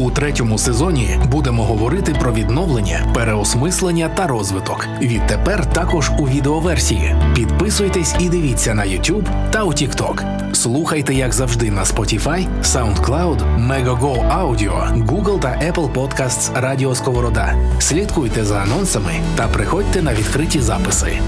У третьому сезоні будемо говорити про відновлення, переосмислення та розвиток. Відтепер також у відеоверсії. Підписуйтесь і дивіться на YouTube та у TikTok. Слухайте, як завжди, на Spotify, SoundCloud, Megogo Audio, Google та Apple Podcasts Радіо Сковорода. Слідкуйте за анонсами та приходьте на відкриті записи.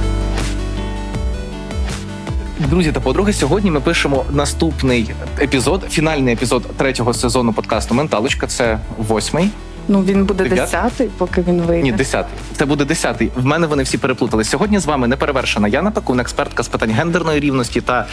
Друзі та подруги, сьогодні ми пишемо наступний епізод, фінальний епізод третього сезону подкасту Менталочка. Це восьмий. Ну він буде десятий, поки він вийде. Ні, десятий. Це буде десятий. В мене вони всі переплутали. Сьогодні з вами неперевершена Яна Пекун, експертка з питань гендерної рівності та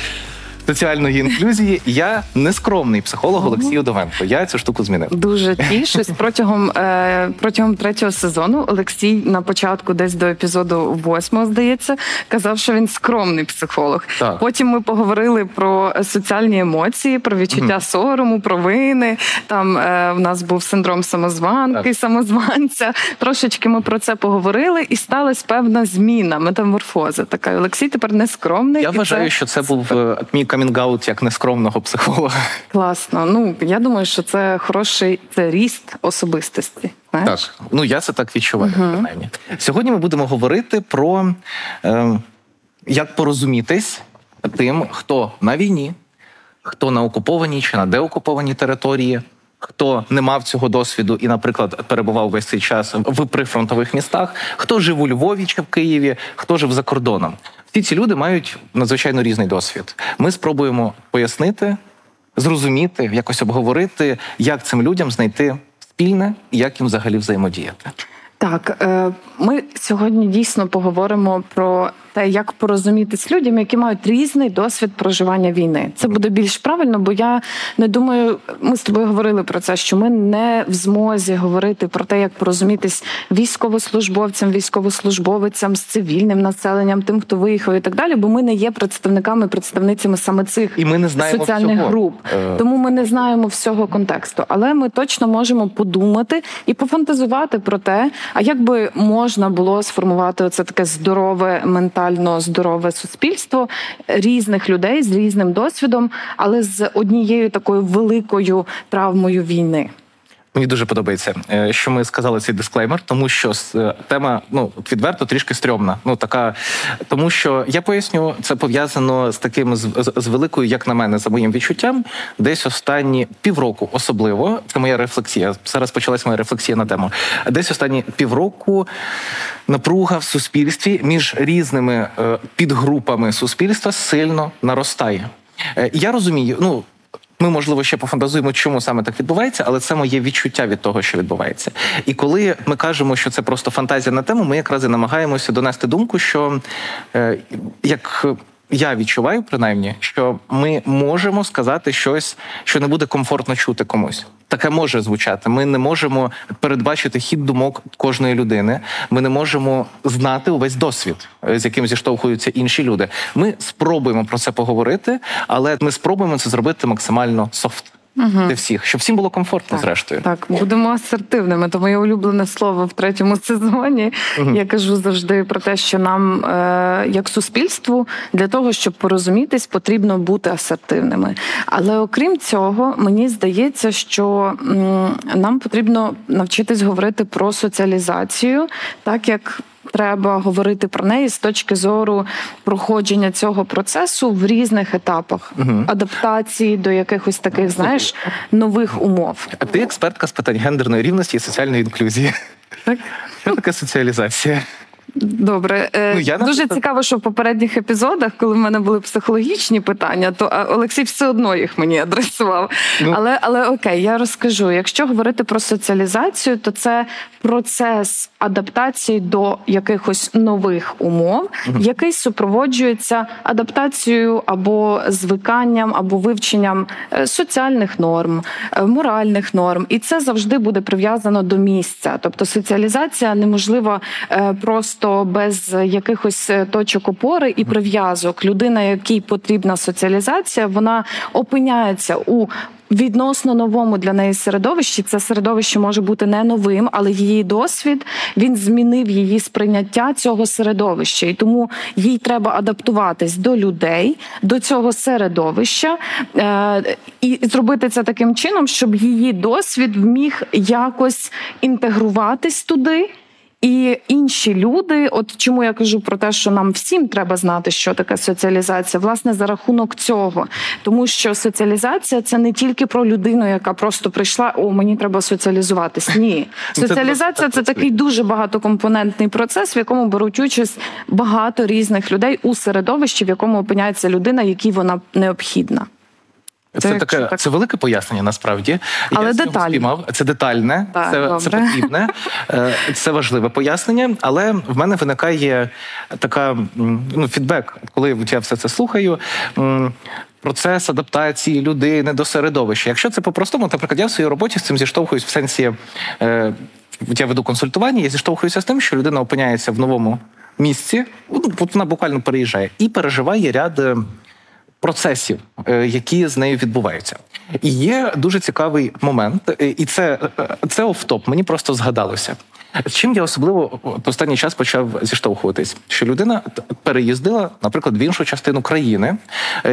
соціальної інклюзії. Я нескромний психолог Олексій Удовенко. Я цю штуку змінив. Дуже тішусь протягом е, протягом третього сезону. Олексій на початку, десь до епізоду восьмого, здається, казав, що він скромний психолог. Так. Потім ми поговорили про соціальні емоції, про відчуття сорому, провини. Там е, в нас був синдром самозванки, Так. самозванця. Трошечки ми про це поговорили, і сталася певна зміна, метаморфоза. Така Олексій тепер не скромний. Я і вважаю, що це був е, мій камінгаут як нескромного психолога. Класно. Ну я думаю, що це хороший це ріст особистості. Знаєш? Так, ну я це так відчуваю, принаймні. Сьогодні ми будемо говорити про е, як порозумітись тим, хто на війні, хто на окупованій чи на деокупованій території. Хто не мав цього досвіду і, наприклад, перебував весь цей час в прифронтових містах, хто жив у Львові чи в Києві, хто жив за кордоном. Всі ці люди мають надзвичайно різний досвід. Ми спробуємо пояснити, зрозуміти, якось обговорити, як цим людям знайти спільне і як їм взагалі взаємодіяти. Так, е, ми сьогодні дійсно поговоримо про те, як порозумітись людям, які мають різний досвід проживання війни. Це буде більш правильно, бо я не думаю, ми з тобою говорили про це, що ми не в змозі говорити про те, як порозумітись військовослужбовцям, військовослужбовицям з цивільним населенням, тим, хто виїхав і так далі, бо ми не є представниками, представницями саме цих І ми не знаємо соціальних всього. груп. Е. Тому ми не знаємо всього контексту, але ми точно можемо подумати і пофантазувати про те, а як би можна було сформувати оце таке здорове, ментально здорове суспільство різних людей з різним досвідом, але з однією такою великою травмою війни. Мені дуже подобається, е, що ми сказали цей дисклеймер, тому що е, тема ну відверто трішки стрьомна. Ну така, тому що я поясню, це пов'язано з таким з, з, великою, як на мене, за моїм відчуттям, десь останні півроку, особливо це моя рефлексія. Зараз почалась моя рефлексія на тему. Десь останні півроку напруга в суспільстві між різними е, підгрупами суспільства сильно наростає. Я розумію, ну. Ми, можливо, ще пофантазуємо, чому саме так відбувається, але це моє відчуття від того, що відбувається. І коли ми кажемо, що це просто фантазія на тему, ми якраз і намагаємося донести думку, що е, як я відчуваю, принаймні, що ми можемо сказати щось, що не буде комфортно чути комусь. Таке може звучати. Ми не можемо передбачити хід думок кожної людини. Ми не можемо знати увесь досвід, е, з яким зіштовхуються інші люди. Ми спробуємо про це поговорити, але ми спробуємо це зробити максимально софт для всіх, щоб всім було комфортно, зрештою. Так, будемо асертивними. То моє улюблене слово в третьому сезоні. Я кажу завжди про те, що нам, е, як суспільству, для того, щоб порозумітись, потрібно бути асертивними. Але окрім цього, мені здається, що м, нам потрібно навчитись говорити про соціалізацію, так як. Треба говорити про неї з точки зору проходження цього процесу в різних етапах адаптації до якихось таких, знаєш, нових умов. А ти експертка з питань гендерної рівності і соціальної інклюзії. Так? Що таке соціалізація? Добре, Е, Ну, я, дуже наприклад- цікаво, що в попередніх епізодах, коли в мене були психологічні питання, то Олексій все одно їх мені адресував. Ну. Але але окей, я розкажу. Якщо говорити про соціалізацію, то це процес адаптації до якихось нових умов, який супроводжується адаптацією або звиканням, або вивченням е, соціальних норм, е, моральних норм, і це завжди буде прив'язано до місця. Тобто соціалізація неможлива просто просто без якихось е, точок опори і прив'язок. Людина, якій потрібна соціалізація, вона опиняється у відносно новому для неї середовищі. Це середовище може бути не новим, але її досвід він змінив її сприйняття цього середовища, і тому їй треба адаптуватись до людей, до цього середовища е- і зробити це таким чином, щоб її досвід вміг якось інтегруватись туди. І інші люди, от чому я кажу про те, що нам всім треба знати, що таке соціалізація, власне, за рахунок цього, тому що соціалізація це не тільки про людину, яка просто прийшла, о, мені треба соціалізуватись. Ні, ну, соціалізація це такий дуже багатокомпонентний процес, в якому беруть участь багато різних людей у середовищі, в якому опиняється людина, якій вона необхідна. Це, це таке так... це велике пояснення насправді. Але Я детальне. спіймав. Це детальне, так, це це потрібне, е, це важливе пояснення. Але в мене виникає така ну, фідбек, коли я все це слухаю. Процес адаптації людини до середовища. Якщо це по-простому, наприклад, я в своїй роботі з цим зіштовхуюсь в сенсі. Е, я веду консультування, я зіштовхуюся з тим, що людина опиняється в новому місці, ну, вона буквально переїжджає і переживає ряд е, процесів, е, які з нею відбуваються. І є дуже цікавий момент, і це е, це офтоп. Мені просто згадалося. З чим я особливо в останній час почав зіштовхуватись, що людина переїздила, наприклад, в іншу частину країни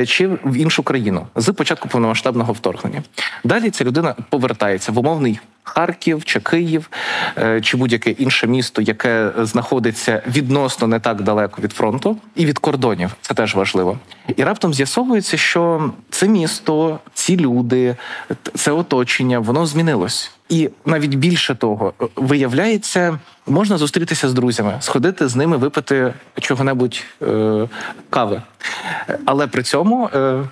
чи в іншу країну з початку повномасштабного вторгнення. Далі ця людина повертається в умовний Харків чи Київ е, чи будь-яке інше місто, яке знаходиться відносно не так далеко від фронту і від кордонів, це теж важливо. І раптом з'ясовується, що це місто, ці люди, це оточення, воно змінилось. І навіть більше того, виявляється, можна зустрітися з друзями, сходити з ними, випити чого-небудь е, кави, але при цьому. Е,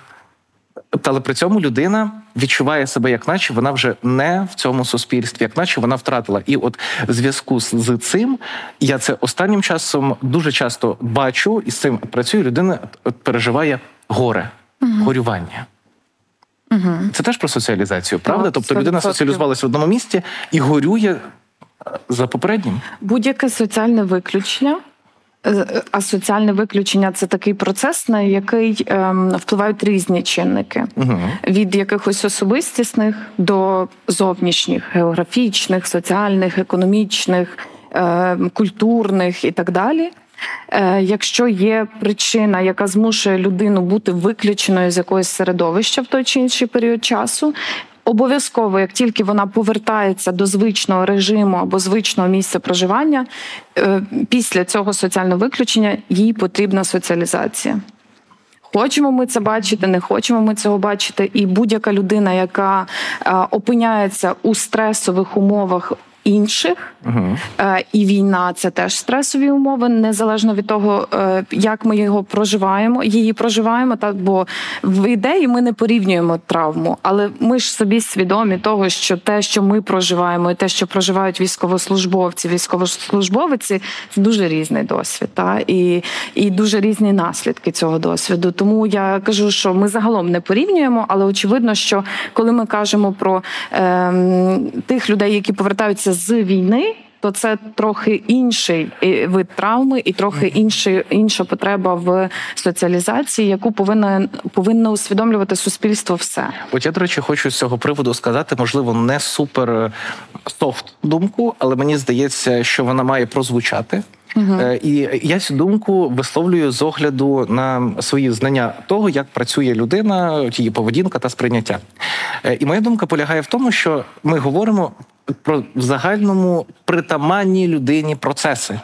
але при цьому людина відчуває себе, як наче вона вже не в цьому суспільстві, як наче вона втратила. І от в зв'язку з цим я це останнім часом дуже часто бачу і з цим працюю. Людина переживає горе, горювання. Угу. Це теж про соціалізацію, правда? Так, тобто людина соціалізувалася в одному місці і горює за попереднім. Будь-яке соціальне виключення. Е, а соціальне виключення це такий процес, на який ем, впливають різні чинники угу. від якихось особистісних до зовнішніх, географічних, соціальних, економічних, е, культурних і так далі. Е, якщо є причина, яка змушує людину бути виключеною з якогось середовища в той чи інший період часу, Обов'язково, як тільки вона повертається до звичного режиму або звичного місця проживання, е, після цього соціального виключення їй потрібна соціалізація. Хочемо ми це бачити, не хочемо ми цього бачити. І будь-яка людина, яка е, опиняється у стресових умовах інших, угу. і війна це теж стресові умови, незалежно від того, е, як ми його проживаємо, її проживаємо. Так бо в ідеї ми не порівнюємо травму, але ми ж собі свідомі того, що те, що ми проживаємо, і те, що проживають військовослужбовці, військовослужбовиці, це дуже різний досвід, та і, і дуже різні наслідки цього досвіду. Тому я кажу, що ми загалом не порівнюємо, але очевидно, що коли ми кажемо про е, тих людей, які повертаються з війни. То це трохи інший е, вид травми, і трохи інший, інша потреба в соціалізації, яку повинна повинно усвідомлювати суспільство. Все от я до речі, хочу з цього приводу сказати, можливо, не супер е, софт думку, але мені здається, що вона має прозвучати. Uh-huh. І я цю думку висловлюю з огляду на свої знання того, як працює людина, її поведінка та сприйняття. І моя думка полягає в тому, що ми говоримо про в загальному притаманні людині процеси.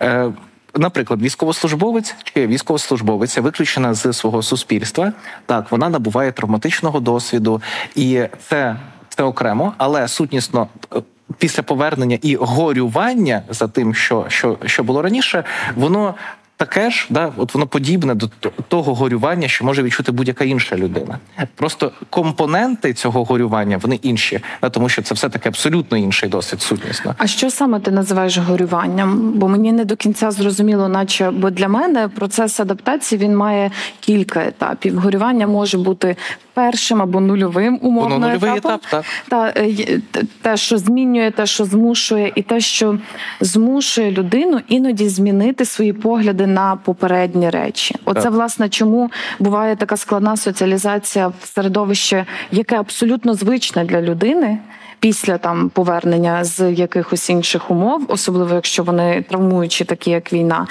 Е, Наприклад, військовослужбовець чи військовослужбовиця виключена з свого суспільства. Так, вона набуває травматичного досвіду, і це це окремо, але сутнісно е, після повернення і горювання за тим, що що, що було раніше, воно таке ж, да, от воно подібне до того горювання, що може відчути будь-яка інша людина. Просто компоненти цього горювання вони інші, да, тому що це все таки абсолютно інший досвід сутнісно. А що саме ти називаєш горюванням? Бо мені не до кінця зрозуміло, наче бо для мене процес адаптації він має кілька етапів. Горювання може бути першим або нульовим умовно Воно нульовий етапом. етап, так. Та, е, те, що змінює, те, що змушує, і те, що змушує людину іноді змінити свої погляди на попередні речі. Оце, Так. власне, чому буває така складна соціалізація в середовище, яке абсолютно звичне для людини. Після там повернення з якихось інших умов, особливо якщо вони травмуючі, такі як війна,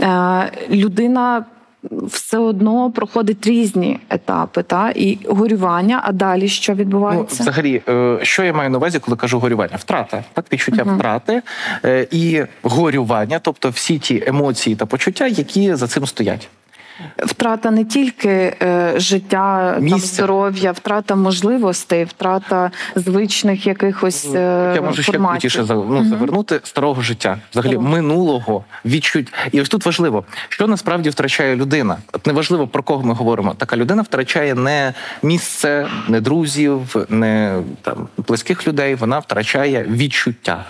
е, людина все одно проходить різні етапи, та і горювання. А далі що Ну, відбувається? взагалі, е, що я маю на увазі, коли кажу горювання? Втрата, так відчуття угу. втрати е, і горювання, тобто всі ті емоції та почуття, які за цим стоять. Втрата не тільки е, життя, там, здоров'я, втрата можливостей, втрата звичних якихось е, Я можу ще крутіше ну, Мгм. завернути старого життя, взагалі Старого. минулого відчуть. І ось тут важливо, що насправді втрачає людина. От неважливо про кого ми говоримо. Така людина втрачає не місце, не друзів, не там близьких людей. Вона втрачає відчуття.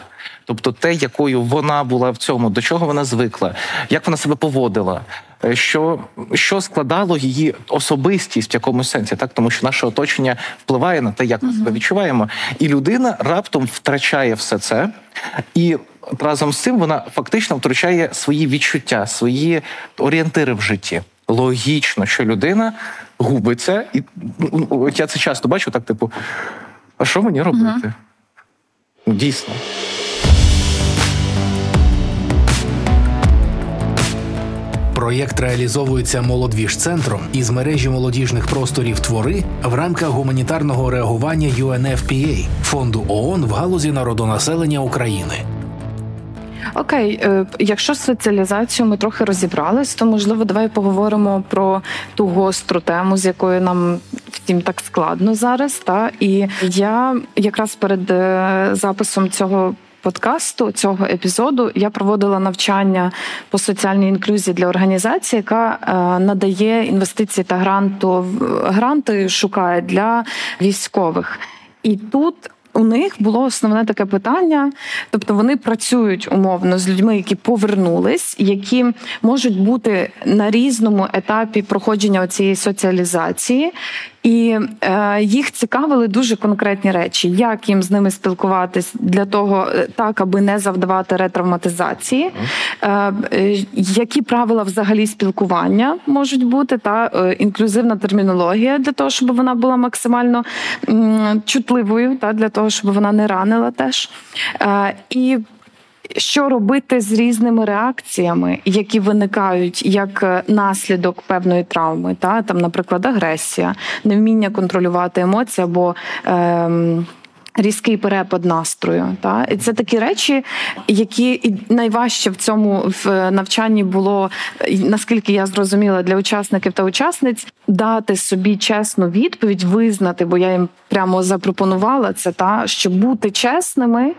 Тобто те, якою вона була в цьому, до чого вона звикла, як вона себе поводила, що, що складало її особистість в якомусь сенсі, так тому що наше оточення впливає на те, як ми себе відчуваємо, і людина раптом втрачає все це, і разом з цим вона фактично втрачає свої відчуття, свої орієнтири в житті. Логічно, що людина губиться, і ну, я це часто бачу, так типу, а що мені робити? Дійсно. Проєкт реалізовується молодвіж-центром із мережі молодіжних просторів твори в рамках гуманітарного реагування UNFPA – фонду ООН в галузі народонаселення України. Окей, е, якщо з соціалізацією ми трохи розібрались, то можливо давай поговоримо про ту гостру тему, з якою нам втім так складно зараз. Та і я якраз перед е, записом цього. Подкасту цього епізоду я проводила навчання по соціальній інклюзії для організації, яка е, надає інвестиції та гранту гранти шукає для військових. І тут у них було основне таке питання, тобто вони працюють умовно з людьми, які повернулись, які можуть бути на різному етапі проходження цієї соціалізації. І е, їх цікавили дуже конкретні речі, як їм з ними спілкуватись для того, е, так аби не завдавати ретравматизації, е, е, які правила взагалі спілкування можуть бути, та е, інклюзивна термінологія для того, щоб вона була максимально чутливою, та для того, щоб вона не ранила теж. Е, і що робити з різними реакціями, які виникають як е, наслідок певної травми, та там, наприклад, агресія, невміння контролювати емоції або ем, різкий перепад настрою. Та і це такі речі, які найважче в цьому в навчанні було, наскільки я зрозуміла, для учасників та учасниць дати собі чесну відповідь, визнати, бо я їм прямо запропонувала це, та щоб бути чесними.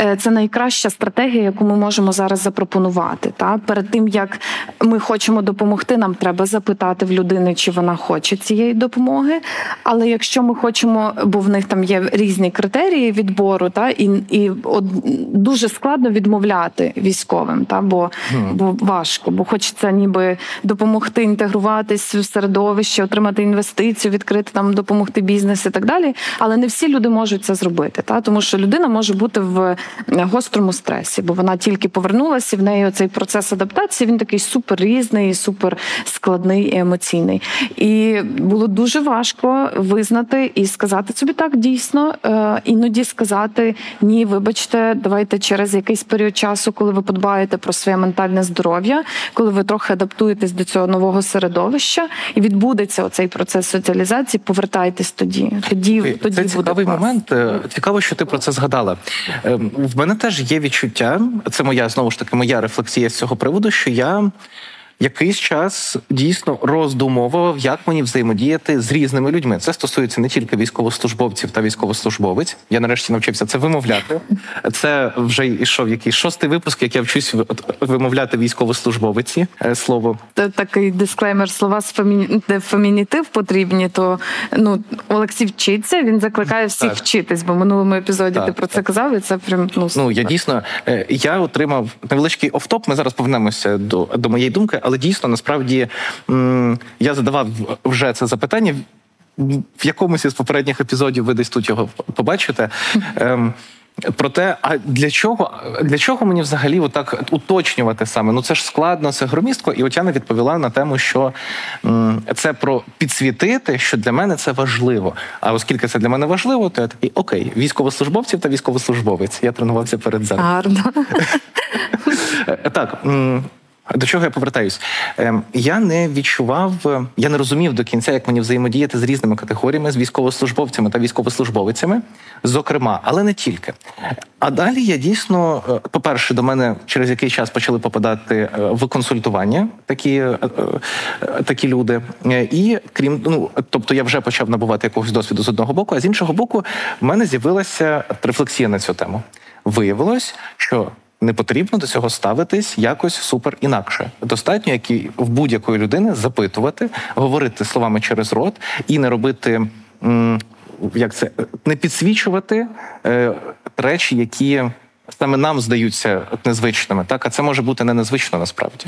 Е, Це найкраща стратегія, яку ми можемо зараз запропонувати. Та перед тим як ми хочемо допомогти, нам треба запитати в людини, чи вона хоче цієї допомоги. Але якщо ми хочемо, бо в них там є різні критерії відбору, та і і от дуже складно відмовляти військовим, та бо, бо важко, бо хочеться ніби допомогти інтегруватись в середовище, отримати інвестицію, відкрити там, допомогти бізнес і так далі. Але не всі люди можуть це зробити, та тому що людина може бути в гострому стресі, бо вона тільки повернулася, і в неї цей процес адаптації він такий супер різний, супер складний і емоційний. І було дуже важко визнати і сказати собі так дійсно, е, іноді сказати ні, вибачте, давайте через якийсь період часу, коли ви подбаєте про своє ментальне здоров'я, коли ви трохи адаптуєтесь до цього нового середовища, і відбудеться оцей процес соціалізації, повертайтесь тоді. Тоді, тоді це буде цікавий клас. момент. Е, Цікаво, що ти про це згадала. В мене теж є відчуття. Це моя знову ж таки моя рефлексія з цього приводу, що я. Якийсь час дійсно роздумовував, як мені взаємодіяти з різними людьми. Це стосується не тільки військовослужбовців та військовослужбовець. Я нарешті навчився це вимовляти. Це вже йшов якийсь шостий випуск, як я вчусь вимовляти військовослужбовиці е, слово. Т- такий дисклеймер слова з фемі... фемінітив потрібні, то ну Олексій вчиться. Він закликає всіх Так. вчитись, бо в минулому епізоді Так, ти про це так. казав, і це прям ну, Ну я дійсно е, я отримав невеличкий офтоп. Ми зараз повернемося до, до моєї думки, але дійсно насправді я задавав вже це запитання. в якомусь із попередніх епізодів ви десь тут його побачите. Ем, Проте, а для чого для чого мені взагалі отак уточнювати саме? Ну це ж складно, це громістко. І Отяна відповіла на тему, що м, це про підсвітити, що для мене це важливо. А оскільки це для мене важливо, то я такий окей, військовослужбовців та військовослужбовець. Я тренувався перед зараз. Гарно. Е, так. До чого я повертаюсь? Ем, я не відчував, я не розумів до кінця, як мені взаємодіяти з різними категоріями, з військовослужбовцями та військовослужбовицями, зокрема, але не тільки. А далі я дійсно, е, по-перше, до мене через який час почали попадати е, в консультування такі е, такі люди. І крім ну, тобто, я вже почав набувати якогось досвіду з одного боку, а з іншого боку, в мене з'явилася рефлексія на цю тему. Виявилось, що не потрібно до цього ставитись якось супер інакше. Достатньо, як і в будь-якої людини запитувати, говорити словами через рот і не робити. Як це не підсвічувати е, речі, які саме нам здаються незвичними, так а це може бути не незвично насправді.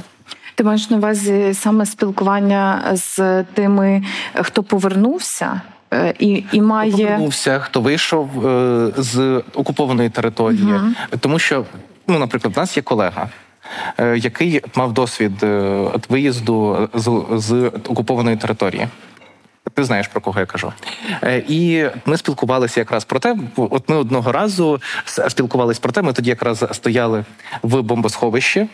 Ти маєш на увазі саме спілкування з тими, хто повернувся, е, і і має хто повернувся, хто вийшов е, з окупованої території, угу. тому що ну, наприклад, в нас є колега. Е, який мав досвід е, виїзду з, з окупованої території? Ти знаєш про кого я кажу, е, і ми спілкувалися якраз про те. От ми одного разу спілкувалися про те. Ми тоді якраз стояли в бомбосховищі,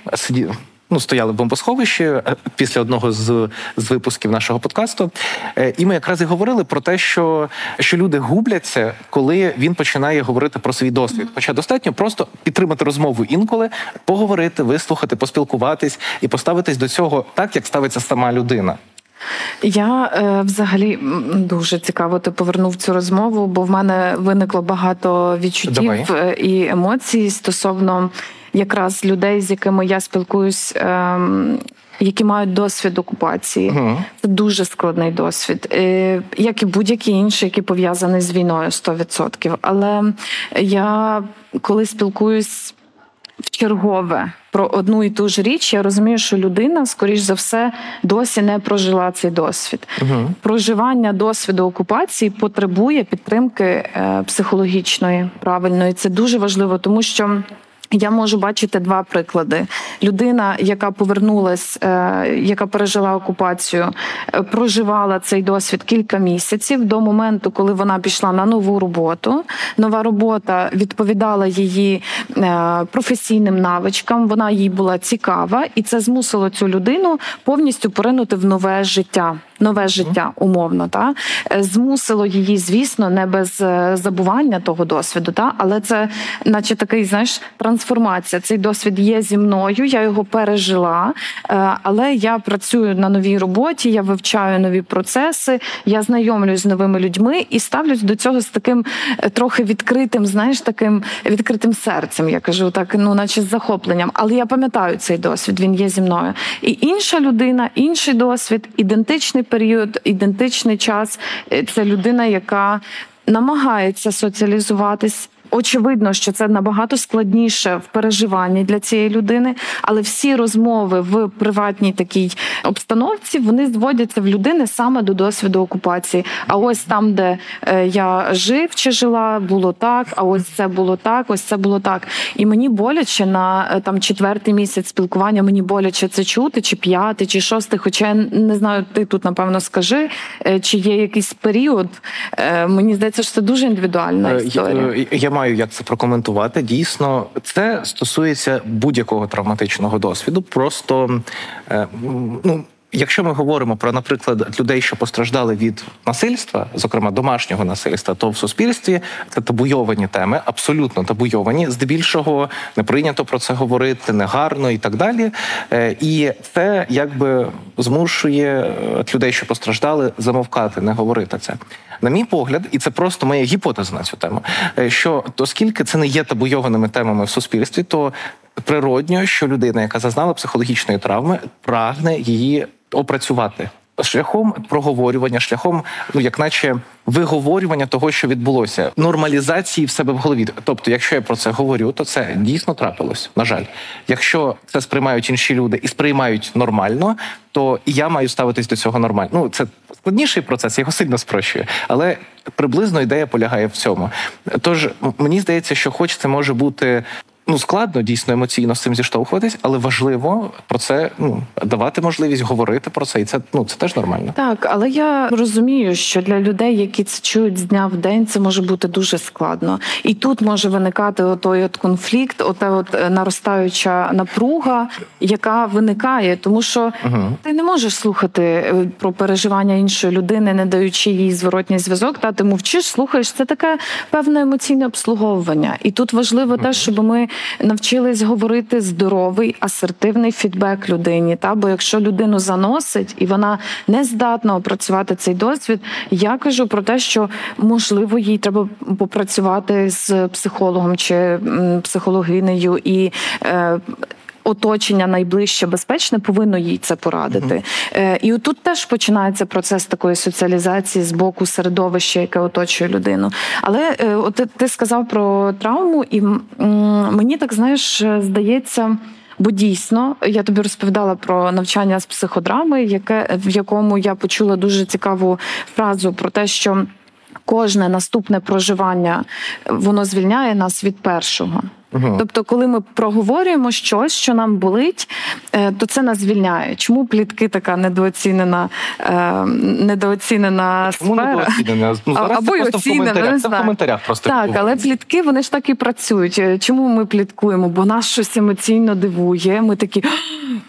ну, стояли в бомбосховищі е, після одного з з випусків нашого подкасту. Е, і ми якраз і говорили про те, що що люди губляться, коли він починає говорити про свій досвід. Хоча достатньо просто підтримати розмову інколи, поговорити, вислухати, поспілкуватись і поставитись до цього так, як ставиться сама людина. Я е, взагалі дуже цікаво ти повернув цю розмову, бо в мене виникло багато відчуттів Давай. і емоцій стосовно якраз людей, з якими я спілкуюсь. Ем, які мають досвід окупації, uh-huh. це дуже складний досвід, е, як і будь-який інший, який пов'язаний з війною 100%. Але я коли спілкуюсь в чергове про одну і ту ж річ, я розумію, що людина, скоріш за все, досі не прожила цей досвід. Uh-huh. Проживання досвіду окупації потребує підтримки е, психологічної правильної. Це дуже важливо, тому що. Я можу бачити два приклади: людина, яка повернулась, е, яка пережила окупацію, е, проживала цей досвід кілька місяців до моменту, коли вона пішла на нову роботу. Нова робота відповідала її е, професійним навичкам. Вона їй була цікава, і це змусило цю людину повністю поринути в нове життя нове життя, умовно, та е, змусило її, звісно, не без е, забування того досвіду, та але це, наче такий, знаєш, трансформація. Цей досвід є зі мною, я його пережила, е, але я працюю на новій роботі, я вивчаю нові процеси, я знайомлюсь з новими людьми і ставлюсь до цього з таким трохи відкритим, знаєш, таким відкритим серцем. Я кажу, так, ну, наче з захопленням. Але я пам'ятаю цей досвід, він є зі мною. І інша людина, інший досвід, ідентичний період, ідентичний час. Е, це людина, яка намагається соціалізуватись Очевидно, що це набагато складніше в переживанні для цієї людини, але всі розмови в приватній такій обстановці вони зводяться в людини саме до досвіду окупації. А ось там, де е, я жив чи жила, було так. А ось це було так, ось це було так. І мені боляче на е, там четвертий місяць спілкування. Мені боляче це чути, чи п'ятий, чи шостий. Хоча я не знаю, ти тут напевно скажи, е, чи є якийсь період. Мені здається, що це дуже індивідуальна історія. Я маю як це прокоментувати. Дійсно, це стосується будь-якого травматичного досвіду. Просто е, ну. Якщо ми говоримо про, наприклад, людей, що постраждали від насильства, зокрема домашнього насильства, то в суспільстві це табуйовані теми, абсолютно табуйовані. Здебільшого не прийнято про це говорити, негарно і так далі. Е, і це якби змушує е, людей, що постраждали, замовкати, не говорити це. На мій погляд, і це просто моя гіпотеза на цю тему. Е, що оскільки це не є табуйованими темами в суспільстві, то природньо, що людина, яка зазнала психологічної травми, прагне її опрацювати. шляхом проговорювання, шляхом, ну як наче виговорювання того, що відбулося, нормалізації в себе в голові. Тобто, якщо я про це говорю, то це дійсно трапилось. На жаль, якщо це сприймають інші люди і сприймають нормально, то і я маю ставитись до цього нормально. Ну це складніший процес, його сильно спрощує, але приблизно ідея полягає в цьому. Тож мені здається, що хоч це може бути ну складно дійсно емоційно з цим зіштовхуватись, але важливо про це ну давати можливість говорити про це, і це ну це теж нормально. Так, але я розумію, що для людей, які це чують з дня в день, це може бути дуже складно, і тут може виникати отой от конфлікт, ота от е, наростаюча напруга, яка виникає, тому що угу. ти не можеш слухати е, про переживання іншої людини, не даючи їй зворотній зв'язок. Та ти мовчиш, слухаєш. Це таке певне емоційне обслуговування, і тут важливо угу. те, щоб ми навчились говорити здоровий, асертивний фідбек людині. Та бо якщо людину заносить і вона не здатна опрацювати цей досвід, я кажу про те, що можливо їй треба попрацювати з психологом чи психологинею і. Е, оточення найближче безпечне повинно їй це порадити. Mm-hmm. І тут теж починається процес такої соціалізації з боку середовища, яке оточує людину. Але е, от ти сказав про травму, і мені так знаєш, здається. Бо дійсно я тобі розповідала про навчання з психодрами, яке в якому я почула дуже цікаву фразу про те, що кожне наступне проживання воно звільняє нас від першого. Угу. Тобто, коли ми проговорюємо щось, що нам болить, е, то це нас звільняє. Чому плітки така недооцінена е, недооцінена Чому сфера? недооцінена? Ну, Або й оцінена, не знаю. в коментарях просто так, але плітки вони ж так і працюють. Е, чому ми пліткуємо? Бо нас щось емоційно дивує. Ми такі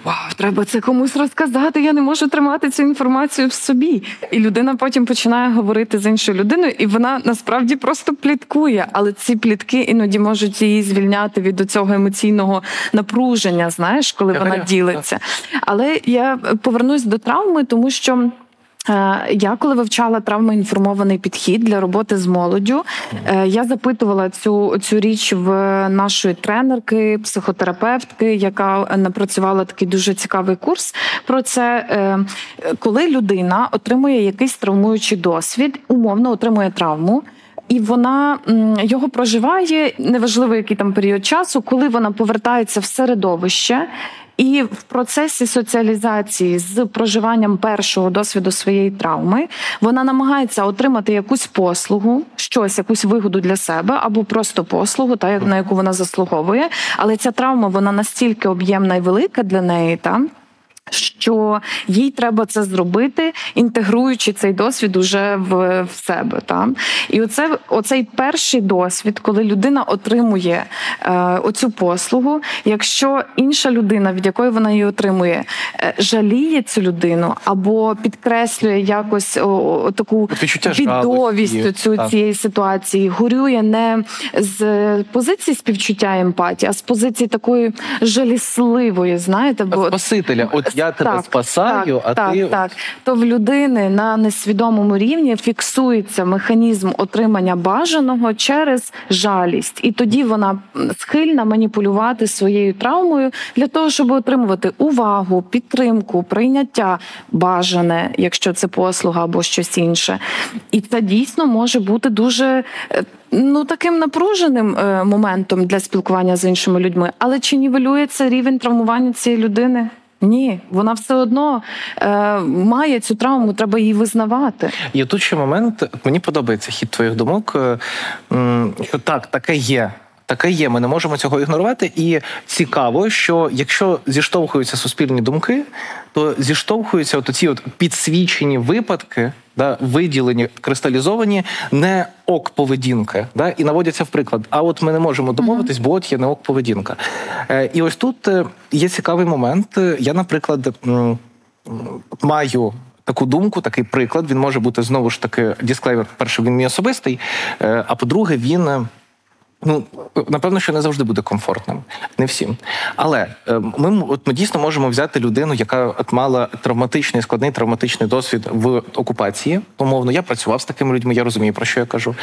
вау, треба це комусь розказати. Я не можу тримати цю інформацію в собі. І людина потім починає говорити з іншою людиною, і вона насправді просто пліткує. Але ці плітки іноді можуть її звільняти звільняти від цього емоційного напруження, знаєш, коли я вона я, ділиться. Але я повернусь до травми, тому що. Е, я коли вивчала травмоінформований підхід для роботи з молоддю, е, я запитувала цю цю річ в нашої тренерки, психотерапевтки, яка напрацювала такий дуже цікавий курс. Про це е, коли людина отримує якийсь травмуючий досвід, умовно отримує травму і вона його проживає неважливо, який там період часу, коли вона повертається в середовище. І в процесі соціалізації з проживанням першого досвіду своєї травми вона намагається отримати якусь послугу, щось, якусь вигоду для себе або просто послугу, та на яку вона заслуговує. Але ця травма вона настільки об'ємна і велика для неї, та що їй треба це зробити, інтегруючи цей досвід уже в в себе. Там. І оце, оцей перший досвід, коли людина отримує е, оцю послугу, якщо інша людина, від якої вона її отримує, е, жаліє цю людину або підкреслює якось о, о, таку бідовість цю, цієї ситуації, горює не з позиції співчуття емпатії, а з позиції такої жалісливої, знаєте, бо Спасителя. От я тебе так, спасаю, так, а так, ти так. То в людини на несвідомому рівні фіксується механізм отримання бажаного через жалість, і тоді вона схильна маніпулювати своєю травмою для того, щоб отримувати увагу, підтримку, прийняття бажане, якщо це послуга або щось інше. І це дійсно може бути дуже. Е, ну, таким напруженим е, моментом для спілкування з іншими людьми, але чи нівелюється рівень травмування цієї людини? Ні, вона все одно е, має цю травму, треба її визнавати. І тут ще момент мені подобається хід твоїх думок. Е, що так, таке є. Таке є, ми не можемо цього ігнорувати. І цікаво, що якщо зіштовхуються суспільні думки, то зіштовхуються от ці от підсвічені випадки, да, виділені, кристалізовані, не ок поведінка, да, і наводяться в приклад. А от ми не можемо домовитись, бо от є не ок поведінка. Е, І ось тут е, є цікавий момент. Я, наприклад, маю. Таку думку, такий приклад, він може бути знову ж таки дисклеймер. Перше, він мій особистий. Е, а по-друге, він Ну, напевно, що не завжди буде комфортним, не всім. Але е, ми от ми дійсно можемо взяти людину, яка от мала травматичний складний травматичний досвід в окупації. Умовно, я працював з такими людьми, я розумію, про що я кажу.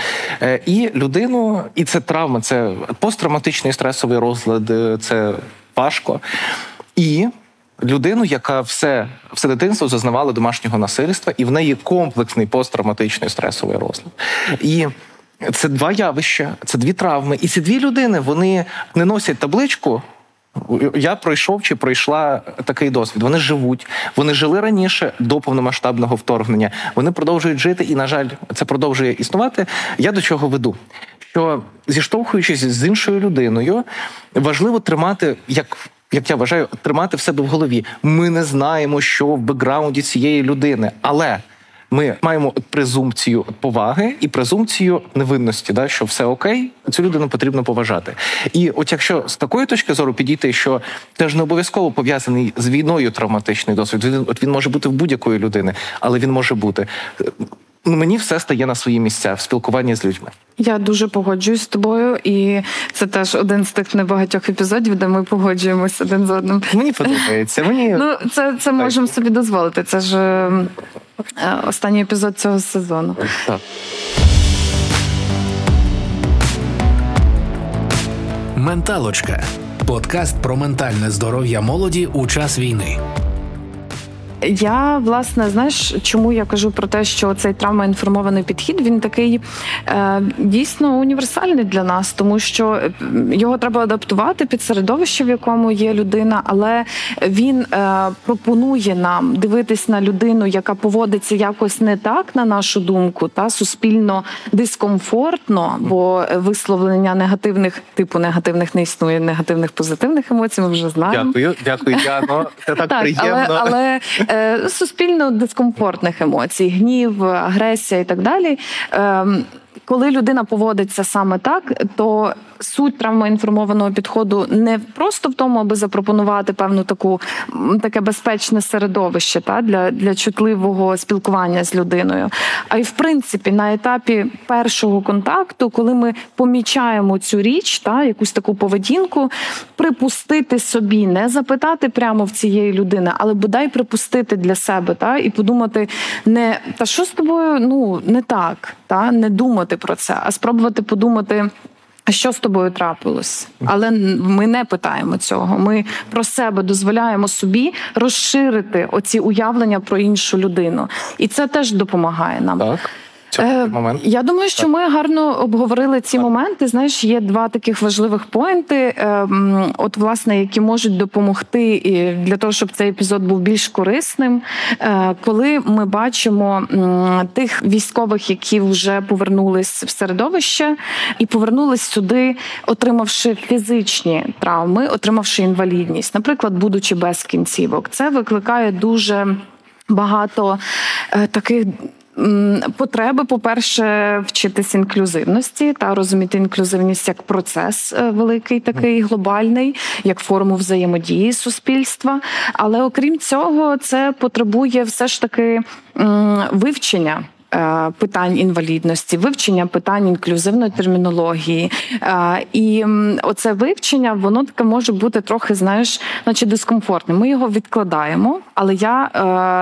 Е, і людину, і це травма, це посттравматичний стресовий розлад, е, це важко. І людину, яка все все дитинство зазнавала домашнього насильства, і в неї комплексний посттравматичний стресовий розлад. І це два явища, це дві травми. І ці дві людини вони не носять табличку. Я пройшов чи пройшла такий досвід. Вони живуть, вони жили раніше до повномасштабного вторгнення. Вони продовжують жити, і, на жаль, це продовжує існувати. Я до чого веду? Що зіштовхуючись з іншою людиною, важливо тримати як. Як я вважаю, тримати в себе в голові. Ми не знаємо, що в бекграунді цієї людини, але ми маємо презумпцію поваги і презумпцію невинності, да, що все окей, цю людину потрібно поважати. І от якщо з такої точки зору підійти, що теж не обов'язково пов'язаний з війною травматичний досвід, він от він може бути в будь-якої людини, але він може бути. Мені все стає на свої місця в спілкуванні з людьми. Я дуже погоджуюсь з тобою, і це теж один з тих небагатьох епізодів, де ми погоджуємося один з одним. Мені подобається. Мені ну це це можемо собі дозволити. Це ж е, останній епізод цього сезону. Так. Менталочка подкаст про ментальне здоров'я молоді у час війни. Я власне знаєш, чому я кажу про те, що цей травмоінформований підхід він такий е, дійсно універсальний для нас, тому що його треба адаптувати під середовище, в якому є людина, але він е, пропонує нам дивитись на людину, яка поводиться якось не так, на нашу думку, та суспільно дискомфортно, бо висловлення негативних типу негативних не існує, негативних позитивних емоцій. Ми вже знаємо. Дякую, дякую, Діано. Це так, так приємно. Але, але Е, суспільно дискомфортних емоцій, гнів, агресія і так далі. Ем, коли людина поводиться саме так, то суть травмоінформованого підходу не просто в тому, аби запропонувати певну таку таке безпечне середовище та для для чутливого спілкування з людиною, а й в принципі на етапі першого контакту, коли ми помічаємо цю річ, та якусь таку поведінку, припустити собі, не запитати прямо в цієї людини, але бодай припустити для себе та і подумати, не та що з тобою ну не так, та не думати про це, а спробувати подумати. А що з тобою трапилось? Але ми не питаємо цього. Ми про себе дозволяємо собі розширити оці уявлення про іншу людину, і це теж допомагає нам. Так. Е, момент. Я думаю, що ми гарно обговорили ці моменти. Знаєш, є два таких важливих поінти, ем, от власне, які можуть допомогти для того, щоб цей епізод був більш корисним. Е, коли ми бачимо тих військових, які вже повернулись в середовище і повернулись сюди, отримавши фізичні травми, отримавши інвалідність, наприклад, будучи без кінцівок, це викликає дуже багато е, таких. Потреби, по-перше, вчитись інклюзивності та розуміти інклюзивність як процес е, великий, такий глобальний, як форму взаємодії суспільства. Але окрім цього, це потребує все ж таки вивчення. Е, питань інвалідності, вивчення питань інклюзивної термінології. Е, і оце вивчення, воно таке може бути трохи, знаєш, наче дискомфортним. Ми його відкладаємо, але я е,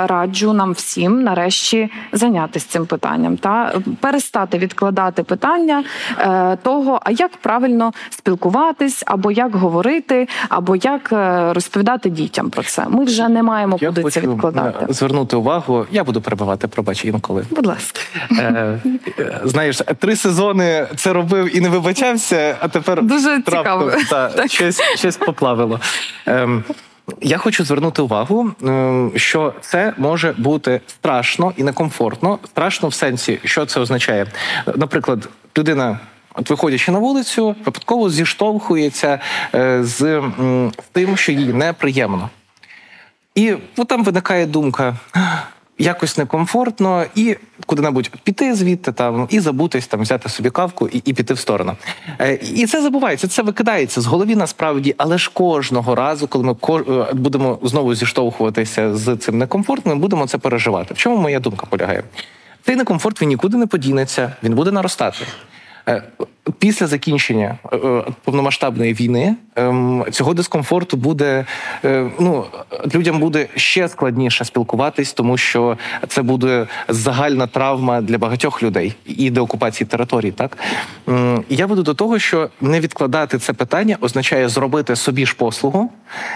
раджу нам всім нарешті зайнятися цим питанням та перестати відкладати питання того, а як правильно спілкуватись, або як говорити, або як розповідати дітям про це. Ми вже не маємо я куди це відкладати. Звернути увагу, я буду перебивати, пробач інколи. Будь ласка ласка. Е, знаєш, три сезони це робив і не вибачався, а тепер дуже цікаво. Та, щось, щось поплавило. Ем, я хочу звернути увагу, ем, що це може бути страшно і некомфортно. Страшно в сенсі, що це означає. Наприклад, людина. От, виходячи на вулицю, випадково зіштовхується е, з тим, що їй неприємно. І от там виникає думка: якось некомфортно, і куди-небудь піти звідти там і забутись там, взяти собі кавку і і піти в сторону. Е, І це забувається, це викидається з голові насправді, але ж кожного разу, коли ми е, будемо знову зіштовхуватися з цим некомфортом, ми будемо це переживати. В чому моя думка полягає? Цей некомфорт він нікуди не подінеться, він буде наростати. Е, після закінчення е, повномасштабної війни ем, цього дискомфорту буде е, ну людям буде ще складніше спілкуватись, тому що це буде загальна травма для багатьох людей і деокупації територій. Так я буду до того, що не відкладати це питання означає зробити собі ж послугу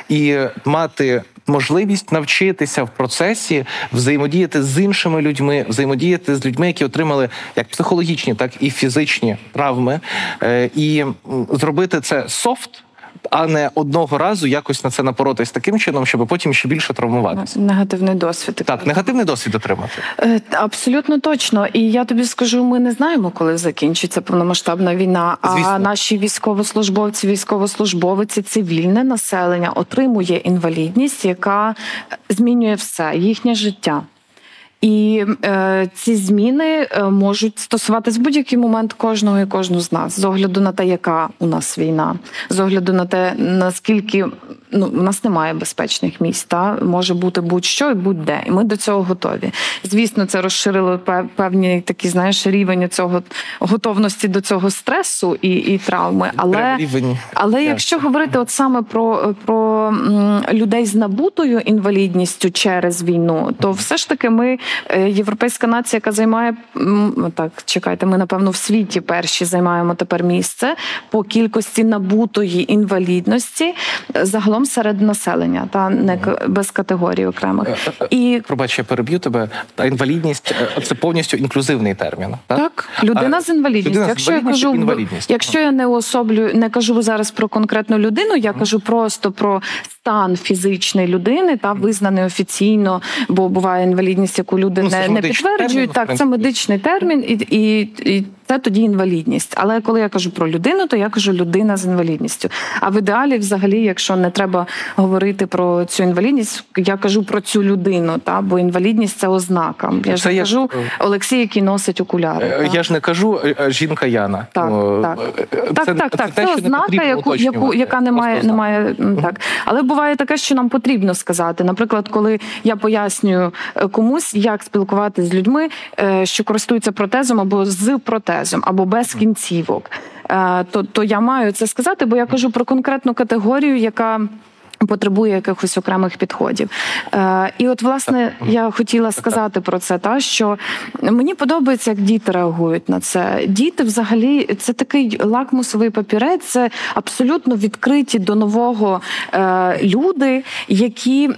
і мати можливість навчитися в процесі взаємодіяти з іншими людьми, взаємодіяти з людьми, які отримали як психологічні, так і фізичні травми, е, і зробити це софт а не одного разу якось на це напоротись таким чином, щоб потім ще більше травмуватися. Негативний досвід. Так, негативний досвід отримати. Е, абсолютно точно. І я тобі скажу, ми не знаємо, коли закінчиться повномасштабна війна. Звісно. А наші військовослужбовці, військовослужбовиці, цивільне населення отримує інвалідність, яка змінює все їхнє життя. І е, ці зміни е, можуть стосуватись в будь-який момент кожного і кожну з нас, з огляду на те, яка у нас війна, з огляду на те, наскільки ну у нас немає безпечних місць, та може бути будь-що і будь-де. І ми до цього готові. Звісно, це розширило певні такі, знаєш, рівень цього готовності до цього стресу і і травми. Але але якщо говорити от саме про, про людей з набутою інвалідністю через війну, то все ж таки ми. Е, європейська нація, яка займає так, чекайте, ми напевно в світі перші займаємо тепер місце по кількості набутої інвалідності загалом серед населення, та не без категорії окремих. Е, е, І пробач, я переб'ю тебе. Та інвалідність це повністю інклюзивний термін. Так, так людина з інвалідністю. Людина якщо з я кажу, інвалідність. якщо я не особлю, не кажу зараз про конкретну людину, я кажу просто про стан фізичної людини, та визнаний офіційно, бо буває інвалідність, яку люди ну, не не підтверджують. Термін, так, це медичний термін, і, і, і це тоді інвалідність. Але коли я кажу про людину, то я кажу людина з інвалідністю. А в ідеалі, взагалі, якщо не треба говорити про цю інвалідність, я кажу про цю людину, та бо інвалідність це ознака. Я ж не кажу Олексій, який носить окуляри. Е, я та. ж не кажу е, жінка Яна. Так, ну, так, це, так, так, так. Це, це ознака, яку яку яка не має, не має так. Але буває таке, що нам потрібно сказати. Наприклад, коли я пояснюю е, комусь, як спілкуватися з людьми, що користуються протезом або з протезом, протезом або без кінцівок, е, то, то я маю це сказати, бо я кажу про конкретну категорію, яка. Потребує якихось окремих підходів, Е, і от власне я хотіла сказати про це, та що мені подобається, як діти реагують на це. Діти, взагалі, це такий лакмусовий папірець, це абсолютно відкриті до нового е, люди, які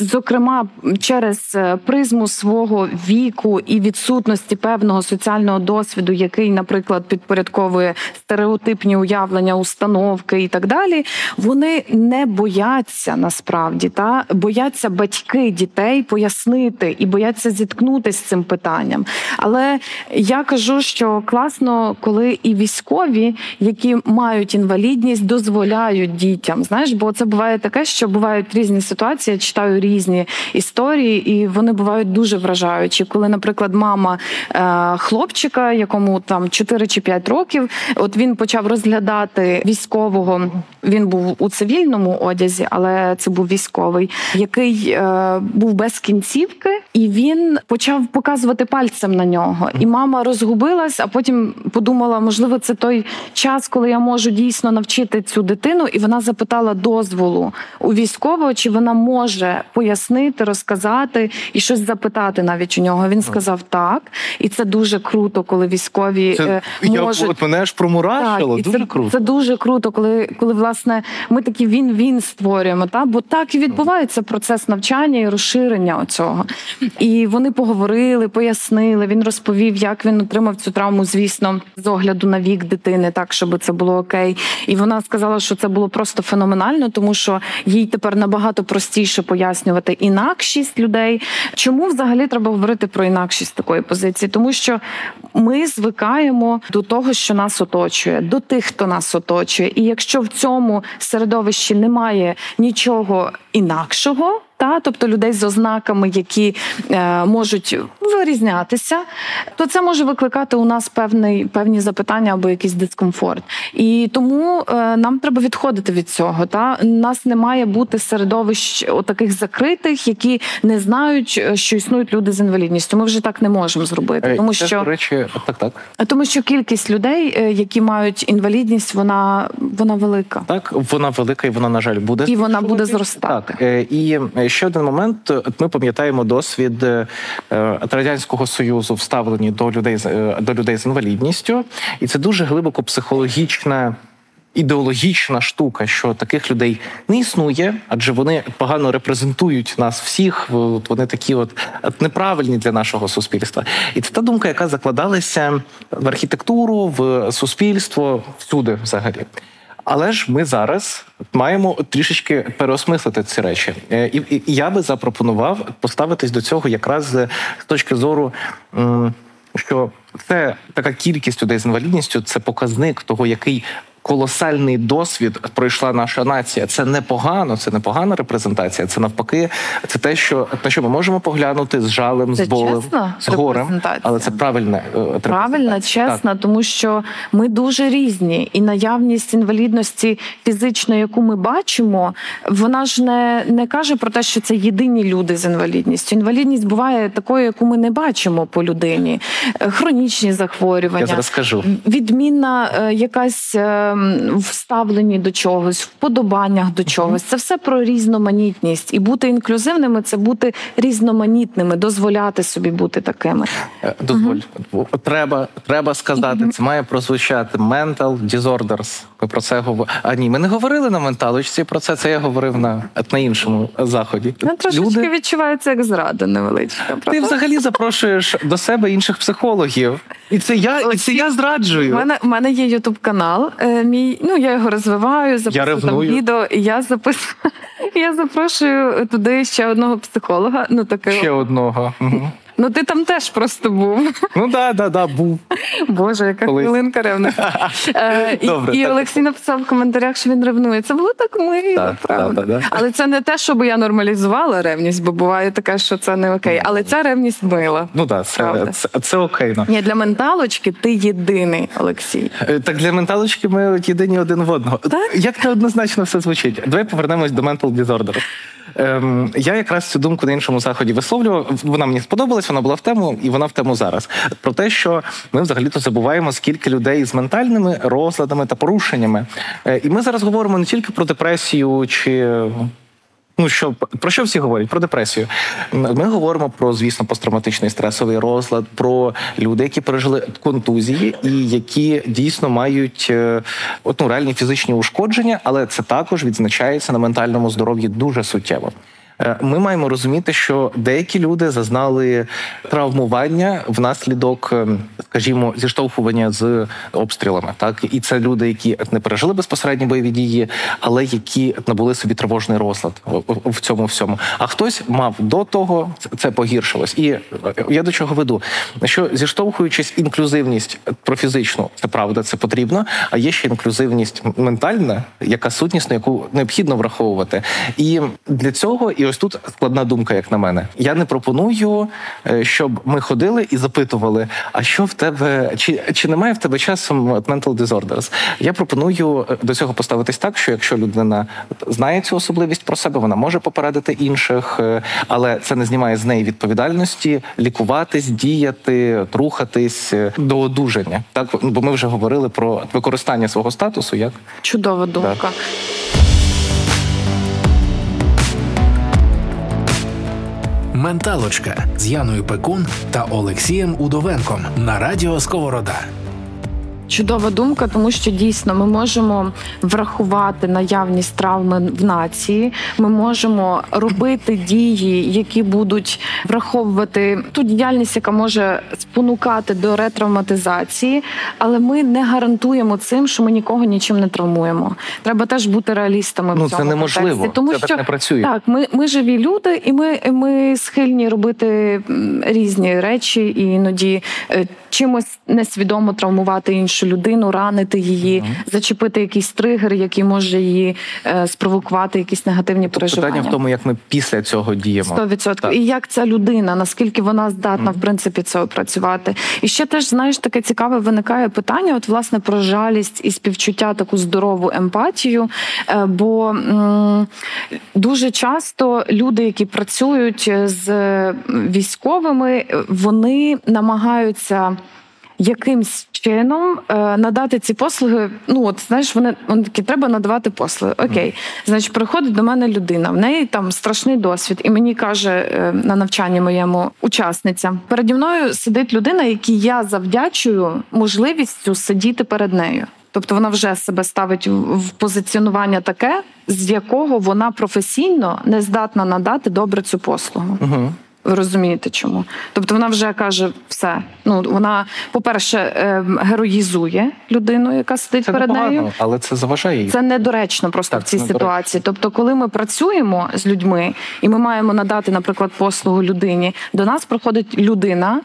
зокрема через е, призму свого віку і відсутності певного соціального досвіду, який, наприклад, підпорядковує стереотипні уявлення, установки і так далі, вони не бояться бояться насправді та бояться батьки дітей пояснити і бояться зіткнутися з цим питанням. Але я кажу, що класно, коли і військові, які мають інвалідність, дозволяють дітям. Знаєш, бо це буває таке, що бувають різні ситуації. Я читаю різні історії, і вони бувають дуже вражаючі. Коли, наприклад, мама е, хлопчика, якому там 4 чи 5 років, от він почав розглядати військового. Він був у цивільному одязі але це був військовий, який е, був без кінцівки, і він почав показувати пальцем на нього. І мама розгубилась, а потім подумала, можливо, це той час, коли я можу дійсно навчити цю дитину. І вона запитала дозволу у військового, чи вона може пояснити, розказати і щось запитати навіть у нього. Він сказав так, і це дуже круто, коли військові це, е, можуть... Я, от мене ж промурашило. Дуже це, круто. Це дуже круто, коли коли власне ми такі він він створюємо. Та бо так і відбувається процес навчання і розширення оцього. І вони поговорили, пояснили. Він розповів, як він отримав цю травму, звісно, з огляду на вік дитини, так щоб це було окей. І вона сказала, що це було просто феноменально, тому що їй тепер набагато простіше пояснювати інакшість людей. Чому взагалі треба говорити про інакшість такої позиції? Тому що ми звикаємо до того, що нас оточує, до тих, хто нас оточує. І якщо в цьому середовищі немає нічого інакшого та тобто людей з ознаками, які е, можуть вирізнятися, то це може викликати у нас певний певні запитання або якийсь дискомфорт. І тому е, нам треба відходити від цього. Та у нас не має бути середовищ таких закритих, які не знають, е, що існують люди з інвалідністю. Ми вже так не можемо зробити, тому що до речі, так, так. тому, що кількість людей, е, які мають інвалідність, вона вона велика. Так, вона велика і вона, на жаль, буде І вона буде зростати. Так, е, і ще один момент. Ми пам'ятаємо досвід е, радянського союзу в ставленні до людей е, до людей з інвалідністю, і це дуже глибоко психологічна. Ідеологічна штука, що таких людей не існує, адже вони погано репрезентують нас всіх. Вони такі, от неправильні для нашого суспільства. І це та думка, яка закладалася в архітектуру, в суспільство всюди, взагалі. Але ж ми зараз маємо трішечки переосмислити ці речі. Е, І, я би запропонував поставитись до цього якраз з точки зору. Що це така кількість людей з інвалідністю, це показник того, який колосальний досвід пройшла наша нація. Це непогано, це непогана репрезентація. Це навпаки, це те, що на що ми можемо поглянути з жалем, Це з болем, чесна з горем, але це правильне е, Правильно, репрезентація. чесно, тому що ми дуже різні, і наявність інвалідності фізичної, яку ми бачимо, вона ж не, не каже про те, що це єдині люди з інвалідністю. Інвалідність буває такою, яку ми не бачимо по людині. Е, Хронічні захворювання, Я зараз скажу. відмінна е, якась е, м, до чогось, вподобаннях до чогось. Це все про різноманітність. І бути інклюзивними це бути різноманітними, дозволяти собі бути такими. Е, Дозволь, треба, треба сказати, це має прозвучати mental disorders. Ми про це говоримо. А ні, ми не говорили на менталочці про це. Це я говорив на, на іншому заході. Ну, трошечки відчувається як зрада невеличка. ти взагалі запрошуєш до себе інших психологів, і це я, і це я У зраджую. мене, у мене є ютуб канал. Мій, ну я його розвиваю, записую там відео, і я записую. Я запрошую туди ще одного психолога. Ну таке Ще одного. Мгм. Ну ти там теж просто був. Ну да, да, да, був. Боже, яка Колись. хвилинка ревності. Е, і, і. Олексій написав в коментарях, що він ревнує. Це було так мило, Так, правда. так, так, так. Але це не те, щоб я нормалізувала ревність, бо буває таке, що це не окей. Але ця ревність мила. Ну да, це, це, це окей. Ну. Ні, для менталочки ти єдиний, Олексій. Е, Так для менталочки ми єдині один в одного. Так? Як неоднозначно все звучить? Давай повернемось до mental disorder. Ем, я якраз цю думку на іншому заході висловлював. Вона мені сподобалась, вона була в тему, і вона в тему зараз. Про те, що ми взагалі-то забуваємо, скільки людей з ментальними розладами та порушеннями. Е, і ми зараз говоримо не тільки про депресію чи. Ну що про що всі говорять? Про депресію. Ми говоримо про, звісно, посттравматичний стресовий розлад, про людей, які пережили контузії, і які дійсно мають е, от, ну, реальні фізичні ушкодження, але це також відзначається на ментальному здоров'ї дуже суттєво. Е, Ми маємо розуміти, що деякі люди зазнали травмування внаслідок, ем, скажімо, зіштовхування з обстрілами. Так і це люди, які не пережили безпосередні бойові дії, але які набули собі тривожний розлад в- цьому всьому. А хтось мав до того це- погіршилось. І е, я до чого веду, що зіштовхуючись інклюзивність про фізичну, це правда, це потрібно. А є ще інклюзивність ментальна, яка сутнісно, яку необхідно враховувати. І для цього, і ось тут складна думка, як на мене. Я не пропоную, е, щоб ми ходили і запитували, а що в тебе, чи, чи немає в тебе часом mental disorders? Я пропоную е, до цього поставитись так, що якщо людина знає цю особливість про себе, вона може попередити інших, е, але це не знімає з неї відповідальності лікуватись, діяти, рухатись до одужання. Так, бо ми вже говорили про використання свого статусу як Чудова думка. Менталочка з Яною Пекун та Олексієм Удовенком на радіо Сковорода. Чудова думка, тому що дійсно ми можемо врахувати наявність травми в нації. Ми можемо робити дії, які будуть враховувати ту діяльність, яка може спонукати до ретравматизації, але ми не гарантуємо цим, що ми нікого нічим не травмуємо. Треба теж бути реалістами. в Ну, цьому це неможливо. контексті. тому Це що так не працює. Так, ми, ми живі люди, і ми, ми схильні робити різні речі, і іноді е, чимось несвідомо травмувати іншу людину, ранити її, mm-hmm. зачепити якийсь тригер, який може її е, спровокувати, якісь негативні тобто переживання. Питання в тому, як ми після цього діємо. 100%. І як ця людина, наскільки вона здатна mm-hmm. в принципі це опрацювати. І ще теж знаєш таке цікаве виникає питання: от власне про жалість і співчуття, таку здорову емпатію. Е, бо м- дуже часто люди, які працюють з військовими, вони намагаються. Якимсь чином е, надати ці послуги, ну от знаєш, вони вони такі треба надавати послуги. Окей, значить, приходить до мене людина, в неї там страшний досвід, і мені каже е, на навчанні моєму учасниця: переді мною сидить людина, якій я завдячую можливістю сидіти перед нею. Тобто вона вже себе ставить в позиціонування таке, з якого вона професійно не здатна надати добре цю послугу. Угу. Ви розумієте, чому? Тобто вона вже каже все. Ну вона, по-перше, ем, героїзує людину, яка сидить це перед непогано, нею. Але це заважає їй. Це недоречно просто так, в цій ситуації. Тобто, коли ми працюємо з людьми, і ми маємо надати, наприклад, послугу людині, до нас приходить людина.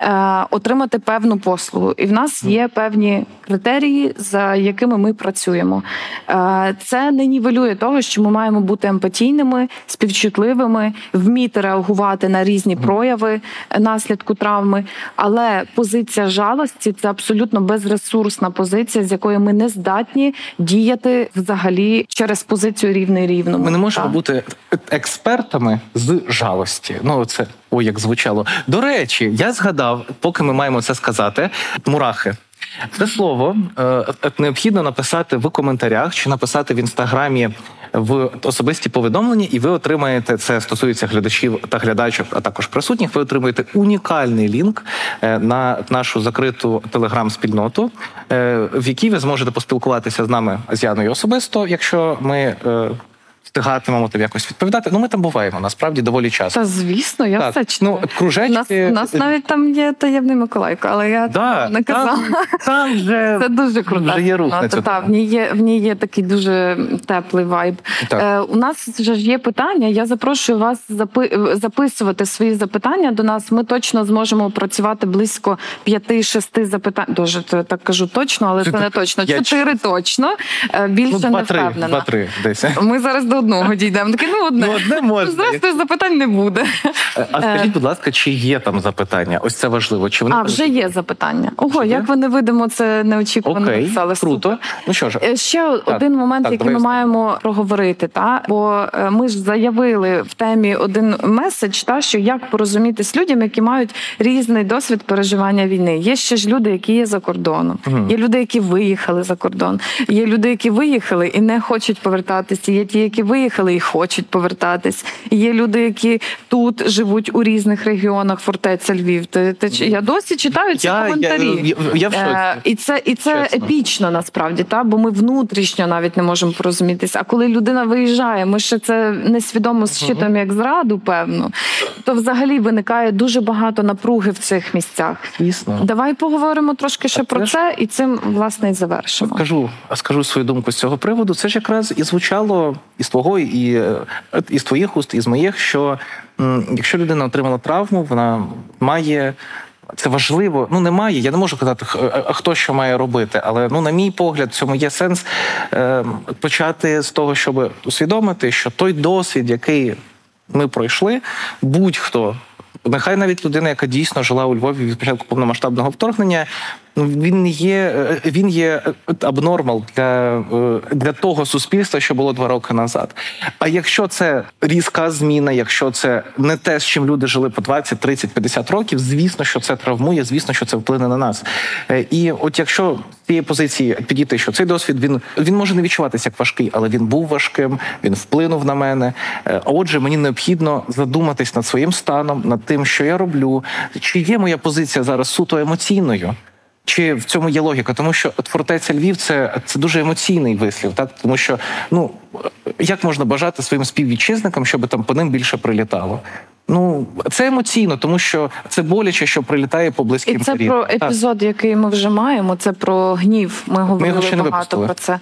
Е, отримати певну послугу, і в нас є певні критерії, за якими ми працюємо. Е, це не нівелює того, що ми маємо бути емпатійними, співчутливими, вміти реагувати на різні прояви наслідку травми. Але позиція жалості це абсолютно безресурсна позиція, з якої ми не здатні діяти взагалі через позицію рівний рівному. Ми не можемо так. бути експертами з жалості. Ну це ой, як звучало. До речі, я згадав, поки ми маємо це сказати, мурахи. Це слово е, необхідно написати в коментарях чи написати в інстаграмі в особисті повідомлення, і ви отримаєте це. Стосується глядачів та глядачок, а також присутніх. Ви отримаєте унікальний лінк е, на нашу закриту телеграм-спільноту, е, в якій ви зможете поспілкуватися з нами з Яною особисто, якщо ми встигатимемо там якось відповідати. Ну ми там буваємо насправді доволі часто. Та звісно, я так. все читаю. Ну, кружечки... нас, нас навіть там є таємний Миколайко, але я да, не казала. Там, там вже це дуже круто. Вже є рух на цю та, в ній є в ній є такий дуже теплий вайб. Е, У нас вже ж є питання. Я запрошую вас запи... записувати свої запитання до нас. Ми точно зможемо працювати близько п'яти-шести запитань. Дуже так кажу точно, але це, не точно. Чотири точно е, більше ну, не впевнена. Два-три десь. Ми зараз до одного дійдемо. Такі, ну одне. Ну, одне можна. Зрештою, запитань не буде. А скажіть, будь ласка, чи є там запитання? Ось це важливо. Чи вони а вже є запитання? Ого, як ви не видимо, це неочікувано Окей, написали. Круто. Ну що ж, е, ще так, один момент, так, який ми маємо проговорити. Та бо е, ми ж заявили в темі один меседж, та що як порозумітись людям, які мають різний досвід переживання війни. Є ще ж люди, які є за кордоном. Угу. Є люди, які виїхали за кордон. Є люди, які виїхали і не хочуть повертатися. Є ті, які виїхали і хочуть повертатись. Є люди, які тут живуть у різних регіонах фортеця Львів. Ти, ти, я досі читаю ці я, коментарі. Я, я, я е, і це і це епічно насправді, та бо ми внутрішньо навіть не можемо порозумітися. А коли людина виїжджає, ми ще це несвідомо зчитуємо як зраду, певно, то взагалі виникає дуже багато напруги в цих місцях. Звісно. Давай поговоримо трошки ще а про це, і цим власне і завершимо. Скажу, скажу свою думку з цього приводу. Це ж якраз і звучало із твого і із твоїх уст, і з моїх, що якщо людина отримала травму, вона має. Це важливо, ну немає. Я не можу казати, хто що має робити, але ну, на мій погляд, в цьому є сенс е, почати з того, щоб усвідомити, що той досвід, який ми пройшли, будь-хто, нехай навіть людина, яка дійсно жила у Львові від початку повномасштабного вторгнення, він є е, він є абнормал для е, для того суспільства, що було два роки назад. А якщо це різка зміна, якщо це не те, з чим люди жили по 20, 30, 50 років, звісно, що це травмує, звісно, що це вплине на нас. Е, і от якщо з цієї позиції підійти, що цей досвід він він може не відчуватися як важкий, але він був важким, він вплинув на мене. А отже, мені необхідно задуматись над своїм станом, над тим, що я роблю, чи є моя позиція зараз суто емоційною. Чи в цьому є логіка? Тому що от фортеця Львів це це дуже емоційний вислів, так тому що ну як можна бажати своїм співвітчизникам, щоб там по ним більше прилітало? Ну це емоційно, тому що це боляче, що прилітає по близьким. І це рідним. про епізод, так. який ми вже маємо. Це про гнів. Ми говорили ми багато випустили. про це.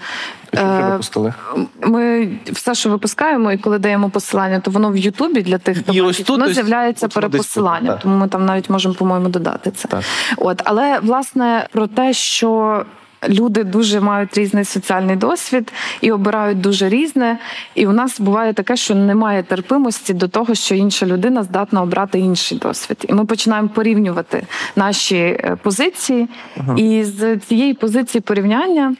Випустили? Ми все, що випускаємо, і коли даємо посилання, то воно в Ютубі для тих, хто тут воно ось- з'являється перепосилання. Тому ми там навіть можемо, по-моєму, додати це. Так. От, але власне про те, що. Люди дуже мають різний соціальний досвід і обирають дуже різне. І у нас буває таке, що немає терпимості до того, що інша людина здатна обрати інший досвід. І ми починаємо порівнювати наші позиції. позиції. І з цієї позиції порівняння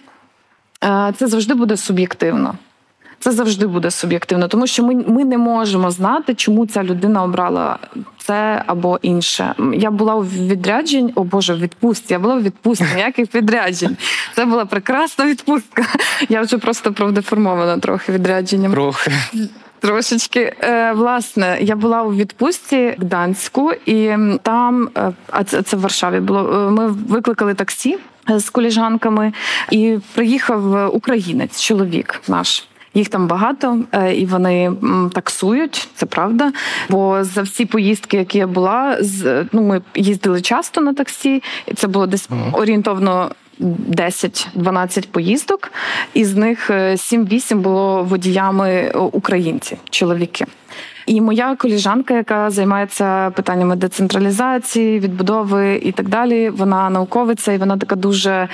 е, це завжди буде суб'єктивно. Це завжди буде суб'єктивно, тому що ми, ми не можемо знати, чому ця людина обрала це або інше. Я була у відрядженні, о Боже, в відпустці. Я була в відпустці, ніяких відряджень. Це була прекрасна відпустка. Я вже просто правдеформована трохи відрядженням. Трохи. Трошечки Е, власне, я була у відпустці в Гданську, і там, е, а це, це в Варшаві було. е, Ми викликали таксі е, з коліжанками, і приїхав українець, чоловік наш. Їх там багато, е, і вони таксують, це правда. Бо за всі поїздки, які я була, з ну ми їздили часто на таксі, і це було десь орієнтовно 10-12 поїздок, із них е, 7-8 було водіями е, українці, чоловіки. І моя коліжанка, яка займається питаннями децентралізації, відбудови і так далі, вона науковиця, і вона така дуже.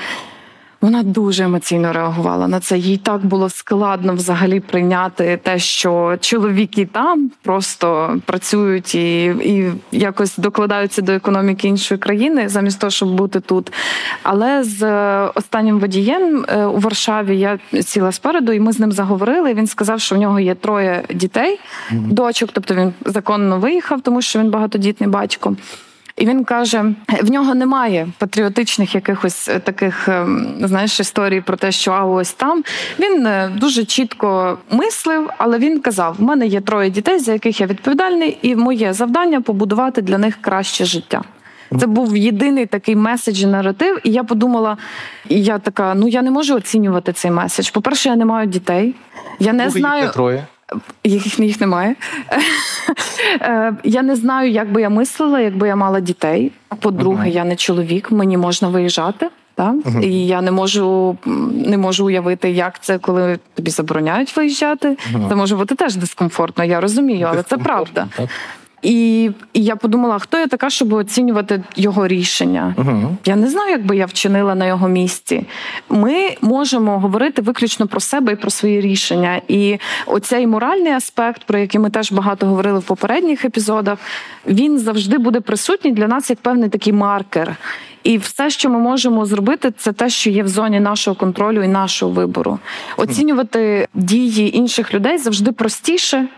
Вона дуже емоційно реагувала на це. Їй так було складно взагалі прийняти те, що чоловіки там просто працюють і і якось докладаються до економіки іншої країни, замість того, щоб бути тут. Але з е, останнім водієм е, у Варшаві я сіла спереду, і ми з ним заговорили. Він сказав, що в нього є троє дітей, дочок, тобто він законно виїхав, тому що він багатодітний батько. І він каже: в нього немає патріотичних якихось е, таких, ем, знаєш, історій про те, що а ось там. Він е, дуже чітко мислив, але він казав: в мене є троє дітей, за яких я відповідальний, і моє завдання побудувати для них краще життя. Це був єдиний такий меседж і наратив. І я подумала, і я така: ну я не можу оцінювати цей меседж. По-перше, я не маю дітей. Я не Їх не знаю. троє. Їх, їх немає. Е, я не знаю, як би я мислила, якби я мала дітей. По-друге, я не чоловік, мені можна виїжджати. Так? І я не можу не можу уявити, як це, коли тобі забороняють виїжджати. Це може бути теж дискомфортно, я розумію, але це правда. Так. І, і я подумала, хто я така, щоб оцінювати його рішення. Угу. Я не знаю, як би я вчинила на його місці. Ми можемо говорити виключно про себе і про свої рішення. І оцей моральний аспект, про який ми теж багато говорили в попередніх епізодах, він завжди буде присутній для нас як певний такий маркер. І все, що ми можемо зробити, це те, що є в зоні нашого контролю і нашого вибору. Оцінювати дії інших людей завжди простіше,